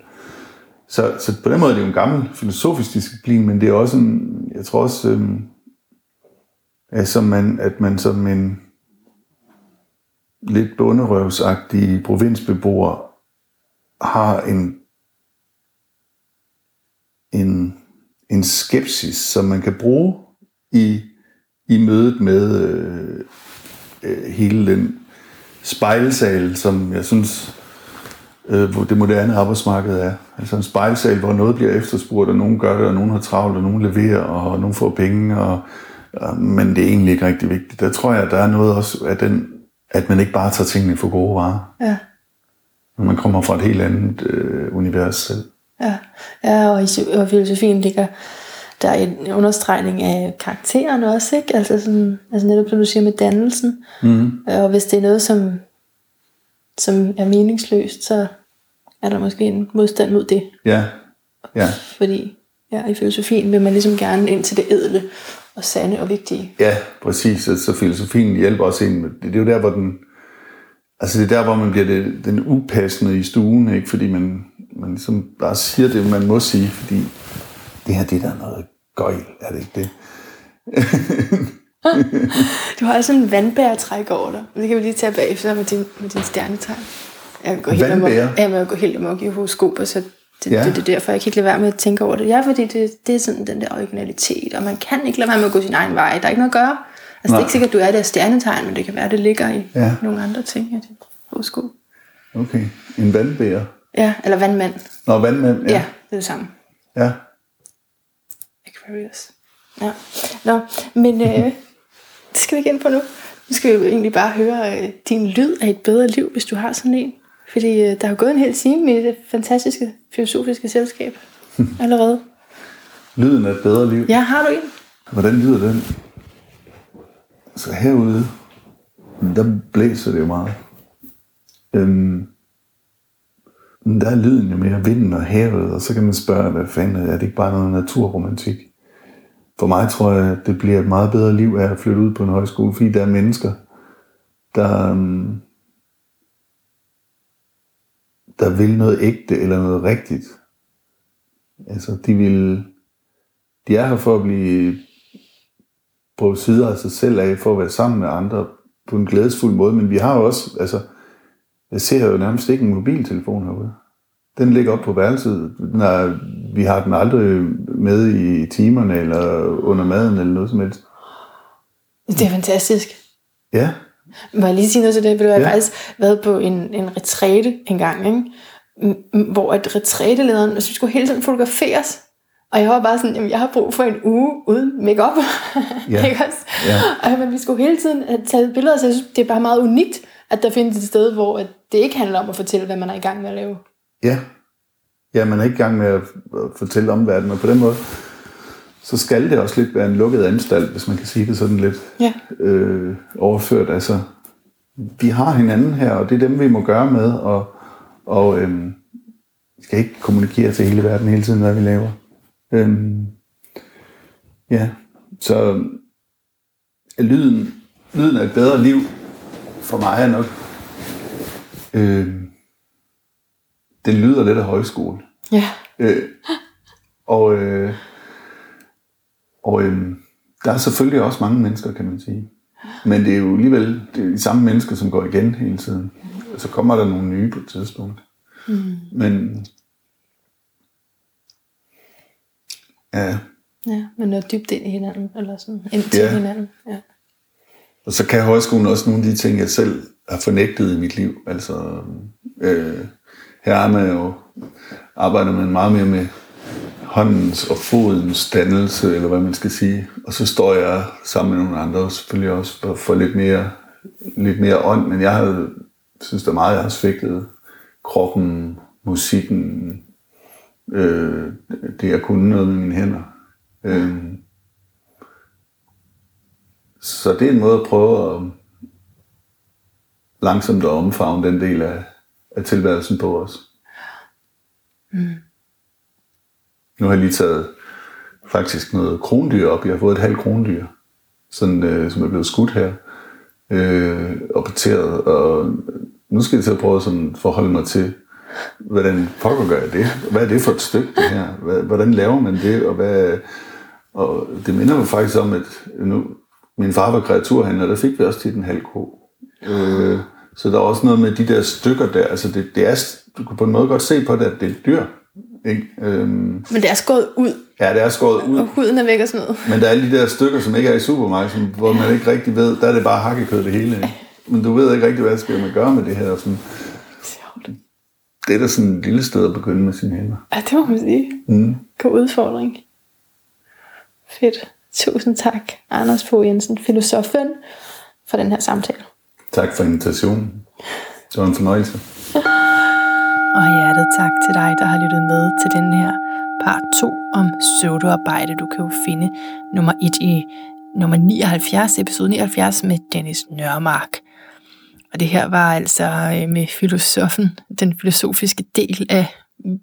Så, så på den måde er det jo en gammel filosofisk disciplin, men det er også en, jeg tror også, øhm, altså man, at man som en lidt bunderøvsagtig provinsbeboer har en, en, en skepsis, som man kan bruge i, i mødet med øh, øh, hele den spejlsal, som jeg synes, øh, hvor det moderne arbejdsmarked er. Altså en spejlsal, hvor noget bliver efterspurgt, og nogen gør det, og nogen har travlt, og nogen leverer, og nogen får penge, og, og, men det er egentlig ikke rigtig vigtigt. Der tror jeg, at der er noget også af den, at man ikke bare tager tingene for gode varer. Ja. Når man kommer fra et helt andet øh, univers selv. Ja, ja og i og filosofien ligger der er en understregning af karakteren også, ikke? Altså, sådan, altså netop som du siger med dannelsen. Mm. Og hvis det er noget, som, som er meningsløst, så er der måske en modstand mod det. Ja, ja. Fordi ja, i filosofien vil man ligesom gerne ind til det edle og sande og vigtige. Ja, præcis. Så, så filosofien hjælper også en. med- Det, det er jo der, hvor den... Altså det er der, hvor man bliver det, den upassende i stuen, ikke? Fordi man, man ligesom bare siger det, man må sige, fordi det her, det er der noget gøjl, er det ikke det? Du har også en vandbærtræk over dig. Det kan vi lige tage bagefter med din, med din stjernetegn. Jeg kan gå helt amok, ja, men jeg går helt amok i horoskoper, så det, Ja. det, det, er derfor, jeg kan ikke lade være med at tænke over det. Ja, fordi det, det er sådan den der originalitet, og man kan ikke lade være med at gå sin egen vej. Der er ikke noget at gøre. Altså, det er Nej. ikke sikkert, at du er der stjernetegn, men det kan være, at det ligger i Ja. nogle andre ting i dit horoskop. Okay. En vandbærer. Ja, eller vandmand. Nå, vandmand. Ja, Ja. ja det er det samme. ja. Aquarius. Ja. Nå, men øh, det skal vi ikke ind på nu. Nu skal vi egentlig bare høre øh, din lyd af et bedre liv, hvis du har sådan en. Fordi øh, der er jo gået en hel time i det fantastiske filosofiske selskab allerede. Lyden af et bedre liv. Ja, har du en? Hvordan lyder den? Så herude, der blæser det jo meget. Øhm, der er lyden jo mere vinden og havet, og så kan man spørge, hvad fanden er det ikke bare noget naturromantik? For mig tror jeg, at det bliver et meget bedre liv af at flytte ud på en højskole, fordi der er mennesker, der, øhm, der vil noget ægte eller noget rigtigt. Altså, de vil, de er her for at blive på sider af sig selv af, for at være sammen med andre på en glædesfuld måde, men vi har jo også, altså, jeg ser jo nærmest ikke en mobiltelefon herude. Den ligger op på værelset, når vi har den aldrig med i timerne, eller under maden, eller noget som helst. Det er fantastisk. Ja, Må jeg lige sige noget til det? Du have Ja. faktisk været på en, en retræte en gang, ikke? Hvor at retrætelederen, altså, vi skulle hele tiden fotograferes, og jeg var bare sådan, jamen jeg har brug for en uge uden makeup. Ja. ikke også? Ja. Og, men vi skulle hele tiden have taget billeder, så jeg synes, det er bare meget unikt, at der findes et sted, hvor det ikke handler om at fortælle, hvad man er i gang med at lave. Ja. Ja, man er ikke i gang med at fortælle omverdenen, og på den måde, så skal det også lidt være en lukket anstalt, hvis man kan sige det sådan lidt. Ja. øh, overført. Altså, vi har hinanden her, og det er dem, vi må gøre med, og, og øhm, vi skal ikke kommunikere til hele verden hele tiden, hvad vi laver. Øhm, ja, så lyden, lyden af et bedre liv for mig er nok, øh, det lyder lidt af højskole. Ja. Øh, og øh, og øh, der er selvfølgelig også mange mennesker, kan man sige. Men det er jo alligevel det er de samme mennesker, som går igen hele tiden. Og så kommer der nogle nye på et tidspunkt. Mm. Men ja, Ja, men noget dybt ind i hinanden, eller sådan ind til Ja. hinanden. Ja. og så kan højskolen også nogle af de ting, jeg selv har fornægtet i mit liv. Altså, øh, her er man jo, arbejder man meget mere med håndens og fodens dannelse, eller hvad man skal sige. Og så står jeg sammen med nogle andre, og selvfølgelig også for, for lidt, mere, lidt mere ånd, men jeg havde, synes, der meget, jeg har svigtet kroppen, musikken, øh, det jeg kunne noget med mine hænder. Øh, så det er en måde at prøve at langsomt at omfavne den del af, af tilværelsen på os. Nu har jeg lige taget faktisk noget krondyr op. Jeg har fået et halvt krondyr, sådan, øh, som er blevet skudt her, øh, og parteret. Og nu skal jeg til at prøve at forholde mig til, hvordan pokker gør jeg det? Hvad er det for et stykke, det her? Hvordan laver man det? Og, hvad, og det minder mig faktisk om, at nu, min far var kreaturhandler, der fik vi også tit en halv ko. Øh, så der er også noget med de der stykker der. Altså det, det er, du kan på en måde godt se på det, at det er dyr. Ikke? Øhm, Men det er skåret ud, ja, det er skåret ud. og huden er væk og sådan noget. Men der er alle de der stykker, som ikke er i supermarkedet, hvor man ikke rigtig ved, der er det bare hakkekød det hele. Ikke? men du ved ikke rigtig, hvad skal man gøre med det her. Sådan, det er da sådan et lille sted at begynde med sine hænder. Ja, det må man sige. Mm. God udfordring. Fedt. Tusind tak, Anders Fogh Jensen, filosofen, for den her samtale. Tak for invitationen. Det var en fornøjelse. Og hjertet tak til dig, der har lyttet med til den her part 2 om pseudoarbejde. Du kan jo finde nummer 1 i nummer 79, episode 79 med Dennis Nørmark. Og det her var altså øh, med filosofen, den filosofiske del af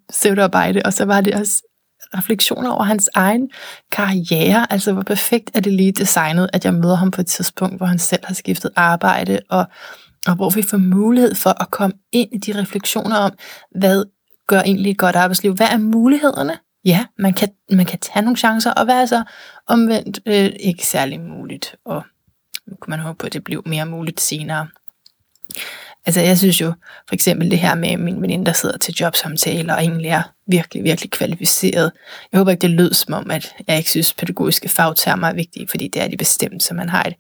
pseudoarbejde, og så var det også refleksioner over hans egen karriere. Altså, hvor perfekt er det lige designet, at jeg møder ham på et tidspunkt, hvor han selv har skiftet arbejde, og, og hvor vi får mulighed for at komme ind i de refleksioner om, hvad gør egentlig et godt arbejdsliv? Hvad er mulighederne? Ja, man kan, man kan tage nogle chancer, og hvad er så omvendt øh, ikke særlig muligt? Og nu kan man håbe på, at det bliver mere muligt senere. Altså jeg synes jo for eksempel det her med min veninde, der sidder til jobsamtaler og egentlig er virkelig, virkelig kvalificeret. Jeg håber ikke, det lød som om, at jeg ikke synes, pædagogiske fagtermer er vigtige, fordi det er de bestemt, så man har et,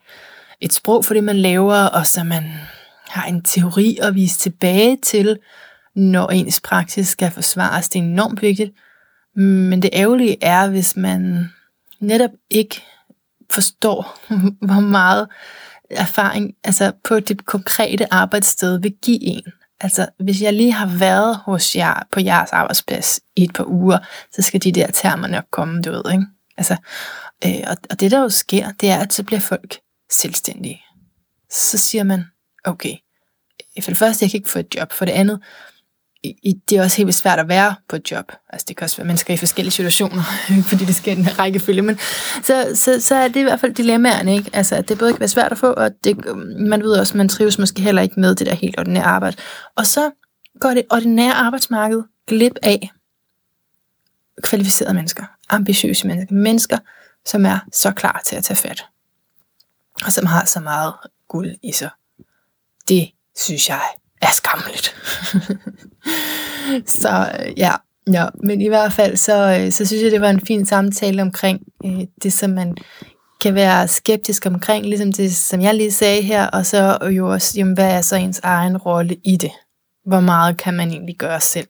et sprog for det, man laver, og så man har en teori at vise tilbage til, når ens praksis skal forsvares. Det er enormt vigtigt. Men det ærgerlige er, hvis man netop ikke forstår, hvor meget erfaring altså på det konkrete arbejdssted vil give en. Altså, hvis jeg lige har været hos jer på jeres arbejdsplads i et par uger, så skal de der termer nok komme, du ved, ikke? Altså, øh, og, og det der jo sker, det er, at så bliver folk selvstændige. Så siger man, okay, for det første, jeg kan ikke få et job. For det andet, det er også helt svært at være på et job. Altså det kan også være mennesker i forskellige situationer, fordi det sker i en rækkefølge. Men så, så, så er det i hvert fald dilemmaerne, ikke? Altså at det både kan være svært at få, og det, man ved også, at man trives måske heller ikke med det der helt ordinære arbejde. Og så går det ordinære arbejdsmarked glip af kvalificerede mennesker, ambitiøse mennesker, mennesker, som er så klar til at tage fat, og som har så meget guld i sig. Det synes jeg er skammeligt. så øh, ja, ja, men i hvert fald, så, øh, så synes jeg, det var en fin samtale omkring øh, det, som man kan være skeptisk omkring, ligesom det, som jeg lige sagde her, og så jo også, jamen, hvad er så ens egen rolle i det? Hvor meget kan man egentlig gøre selv?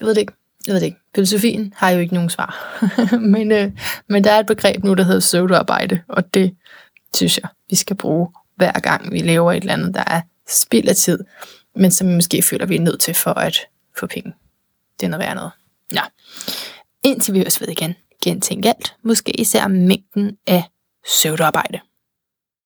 Jeg ved det ikke. Jeg ved det ikke. Filosofien har jo ikke nogen svar. men, øh, men der er et begreb nu, der hedder pseudoarbejde, og det synes jeg, vi skal bruge hver gang vi laver et eller andet, der er spild af tid, men som vi måske føler, vi er nødt til for at få penge. Det er noget værd noget. Ja. Indtil vi høres ved igen, gentænk alt, måske især mængden af søvdearbejde.